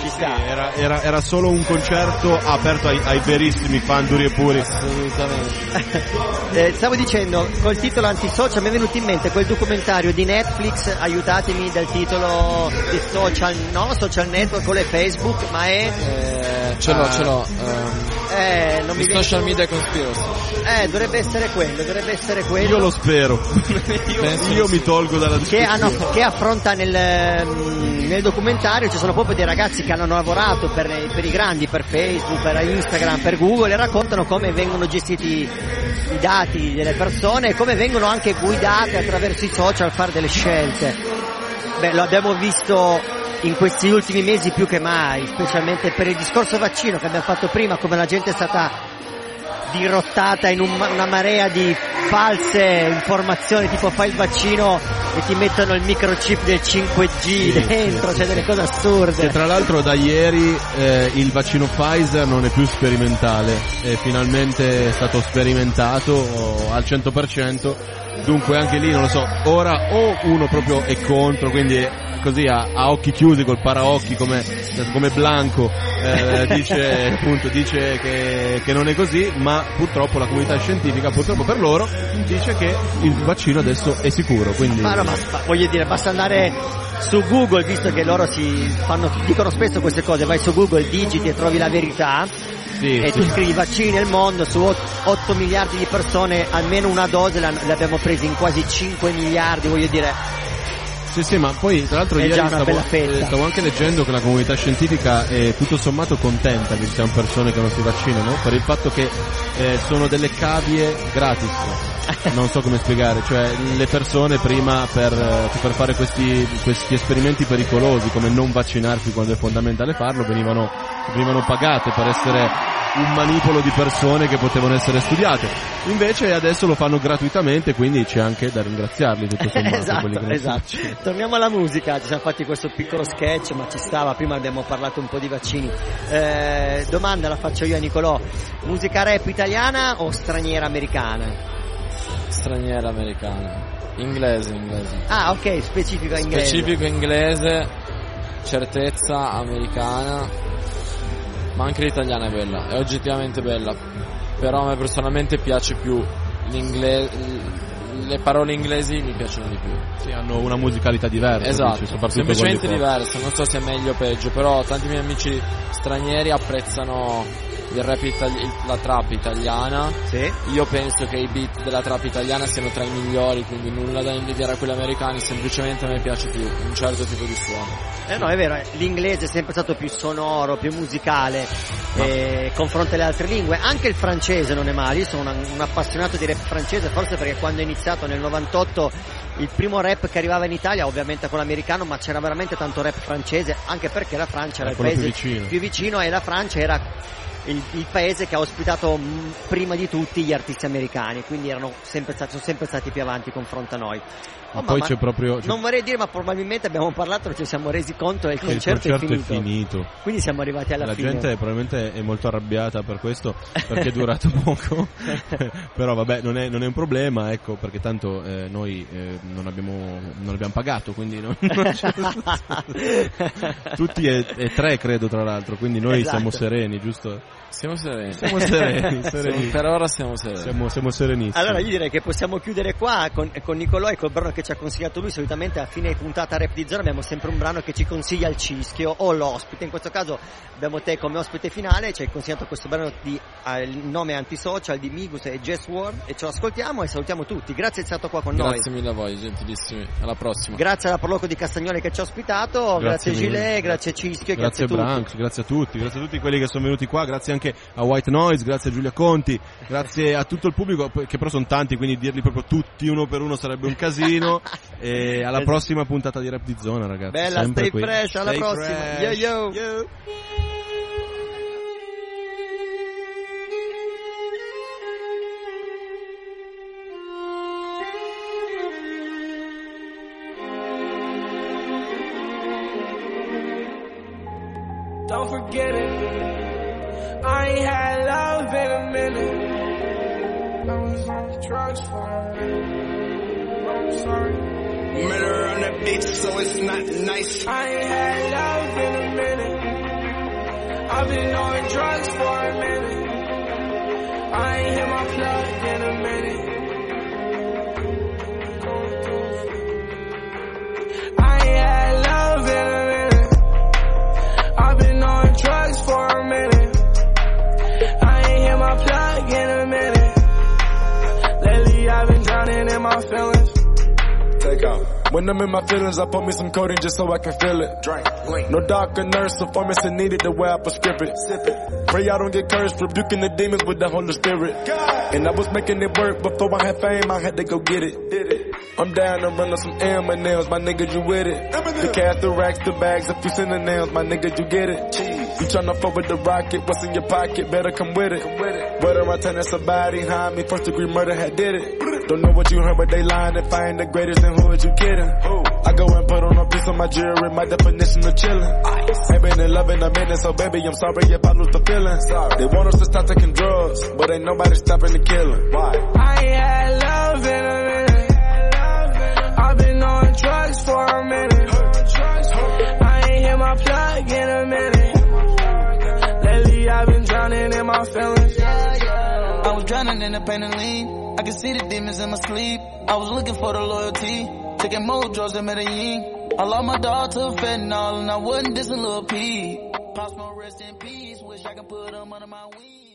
Ci sta. Era, era- era solo un concerto aperto ai, ai verissimi fan duri e puri. Eh, stavo dicendo, col titolo antisocial mi è venuto in mente quel documentario di Netflix, aiutatemi dal titolo di social, no, social network con le Facebook, ma è... Eh, ce l'ho, ce l'ho. ehm, Eh, non mi social media conspiracy. Eh, dovrebbe essere quello, dovrebbe essere quello. Io lo spero. io io mi tolgo dalla che, discussione. hanno- che affronta nel, mm, nel documentario ci sono proprio dei ragazzi che hanno lavorato per, per i grandi, per Facebook, per Instagram, per Google e raccontano come vengono gestiti i dati delle persone e come vengono anche guidate attraverso i social a fare delle scelte. Beh, lo abbiamo visto in questi ultimi mesi più che mai, specialmente per il discorso vaccino che abbiamo fatto prima, come la gente è stata dirottata in un- una marea di false informazioni tipo fai il vaccino e ti mettono il microchip del 5G dentro, cioè delle cose E assurde. tra l'altro da ieri eh, il vaccino Pfizer non è più sperimentale, è finalmente stato sperimentato oh, al 100%, dunque anche lì non lo so, ora o uno proprio è contro, quindi così a, a occhi chiusi col paraocchi come, come Blanco eh, dice, appunto, dice che, che non è così, ma purtroppo la comunità scientifica, purtroppo per loro, dice che il vaccino adesso è sicuro. Quindi... Ma no, ma voglio dire, basta andare su Google, visto che loro si fanno, dicono spesso queste cose, vai su Google, digiti e trovi la verità. Sì, e sì. tu scrivi vaccini nel mondo, su 8 miliardi di persone almeno una dose l'abbiamo presa in quasi 5 miliardi, voglio dire, Sì, sì, ma poi tra l'altro È ieri stavo, stavo anche leggendo che la comunità scientifica è tutto sommato contenta che ci siano persone che non si vaccinano per il fatto che eh, sono delle cavie gratis. Non so come spiegare, cioè le persone prima per, eh, per fare questi, questi esperimenti pericolosi come non vaccinarsi quando è fondamentale farlo venivano, venivano pagate per essere un manipolo di persone che potevano essere studiate. Invece adesso lo fanno gratuitamente, quindi c'è anche da ringraziarli tutto sommato. esatto, quelli che non si esatto. Torniamo alla musica, ci siamo fatti questo piccolo sketch, ma ci stava, prima abbiamo parlato un po' di vaccini. Eh, domanda la faccio io a Nicolò, musica rap italiana o straniera americana? Straniera americana. Inglese, inglese. Ah ok, specifico inglese. Specifico inglese, certezza americana, ma anche l'italiana è bella, è oggettivamente bella, però a me personalmente piace più l'inglese, le parole inglesi mi piacciono di più. Sì, hanno una musicalità diversa, Esatto, dici, semplicemente diversa, non so se è meglio o peggio, però tanti miei amici stranieri apprezzano il rap itali- la trap italiana. Io penso che i beat della trap italiana siano tra i migliori, quindi nulla da invidiare a quelli americani, semplicemente a me piace più un certo tipo di suono. Eh no, è vero, eh, l'inglese è sempre stato più sonoro, più musicale eh, confronto alle altre lingue. Anche il francese non è male, io sono una- un appassionato di rap francese, forse perché quando è iniziato nel 98 il primo rap che arrivava in Italia, ovviamente con l'americano, ma c'era veramente tanto rap francese, anche perché la Francia era Era il quello paese più vicino. più vicino e la Francia era il, il paese che ha ospitato mh, prima di tutti gli artisti americani, quindi erano sempre stati, sono sempre stati più avanti confronto a noi. Oh, poi c'è proprio c'è- Non vorrei dire, ma probabilmente abbiamo parlato e ci siamo resi conto che il che il concerto, concerto è, finito. Quindi siamo arrivati alla La fine. gente probabilmente è molto arrabbiata per questo, perché è durato poco, però vabbè non è, non è un problema, ecco, perché tanto eh, noi eh, non, abbiamo, non abbiamo pagato, quindi non, non tutti e, e tre credo tra l'altro, quindi noi Esatto. siamo sereni, giusto? Siamo sereni. Siamo sereni, sereni. Per ora siamo sereni. Siamo, siamo serenissimi. Allora io direi che possiamo chiudere qua con, con Nicolò e col brano che ci ha consigliato lui. Solitamente a fine puntata rap di zona abbiamo sempre un brano che ci consiglia il cischio o l'ospite. In questo caso abbiamo te come ospite finale, ci hai consigliato questo brano di eh, il nome antisocial di Migus e Jess Ward e ce lo ascoltiamo e salutiamo tutti. Grazie di essere stato qua con Grazie noi. mille a voi, gentilissimi. Alla prossima. Grazie alla Proloco di Castagnoli che ci ha ospitato, grazie, Grazie. Gilet, grazie Cischio, Grazie grazie, a tutti. Branks, grazie a tutti, grazie a tutti quelli che sono venuti qua, grazie anche a White Noise, grazie a Giulia Conti, grazie a tutto il pubblico, che però sono tanti, quindi dirli proprio tutti uno per uno sarebbe un casino. e alla prossima puntata di Rap di Zona, ragazzi. Bella, sempre stay qui. fresh, alla Stay prossima. fresh. Yo yo. Don't forget it. I ain't had love in a minute. I was on drugs for a minute. I'm sorry. Murder on the beach, so it's not nice. I ain't had love in a minute. I've been on drugs for a minute. I ain't hit my plug When I'm in my feelings, I put me some codeine just so I can feel it. Drink, No doctor, nurse, or pharmacy needed the way I prescribe it. Sip it. Pray I don't get cursed, rebuking the demons with the Holy Spirit. God. And I was making it work before I had fame, I had to go get it. Did it. I'm down to run on some M&M's, my nigga, you with it. The cash, the racks, the bags, a few synonyms, my nigga, you get it. You tryna fuck with the rocket, what's in your pocket, better come with it. Come with it. Whether I turn that somebody behind me, first degree murder had did it. Don't know what you heard, but they lying. If I ain't the greatest, then who is you kidding? I go and put on a piece of my jewelry, my definition of chillin'. I ain't been in love in a minute, so baby, I'm sorry if I lose the feeling. Sorry. They want us to stop taking drugs, but ain't nobody stopping the killing. Why? I ain't had love in a minute. I've been on drugs for a minute. I ain't hit my plug in a minute. Lately I've been drowning in my feelings. I was drowning in the pain and lean. I could see the demons in my sleep. I was looking for the loyalty. Taking more drugs than Medellin. I lost my dog to fentanyl and I wasn't just a little P. Pop smoke, rest in peace. Wish I could put him under my wing.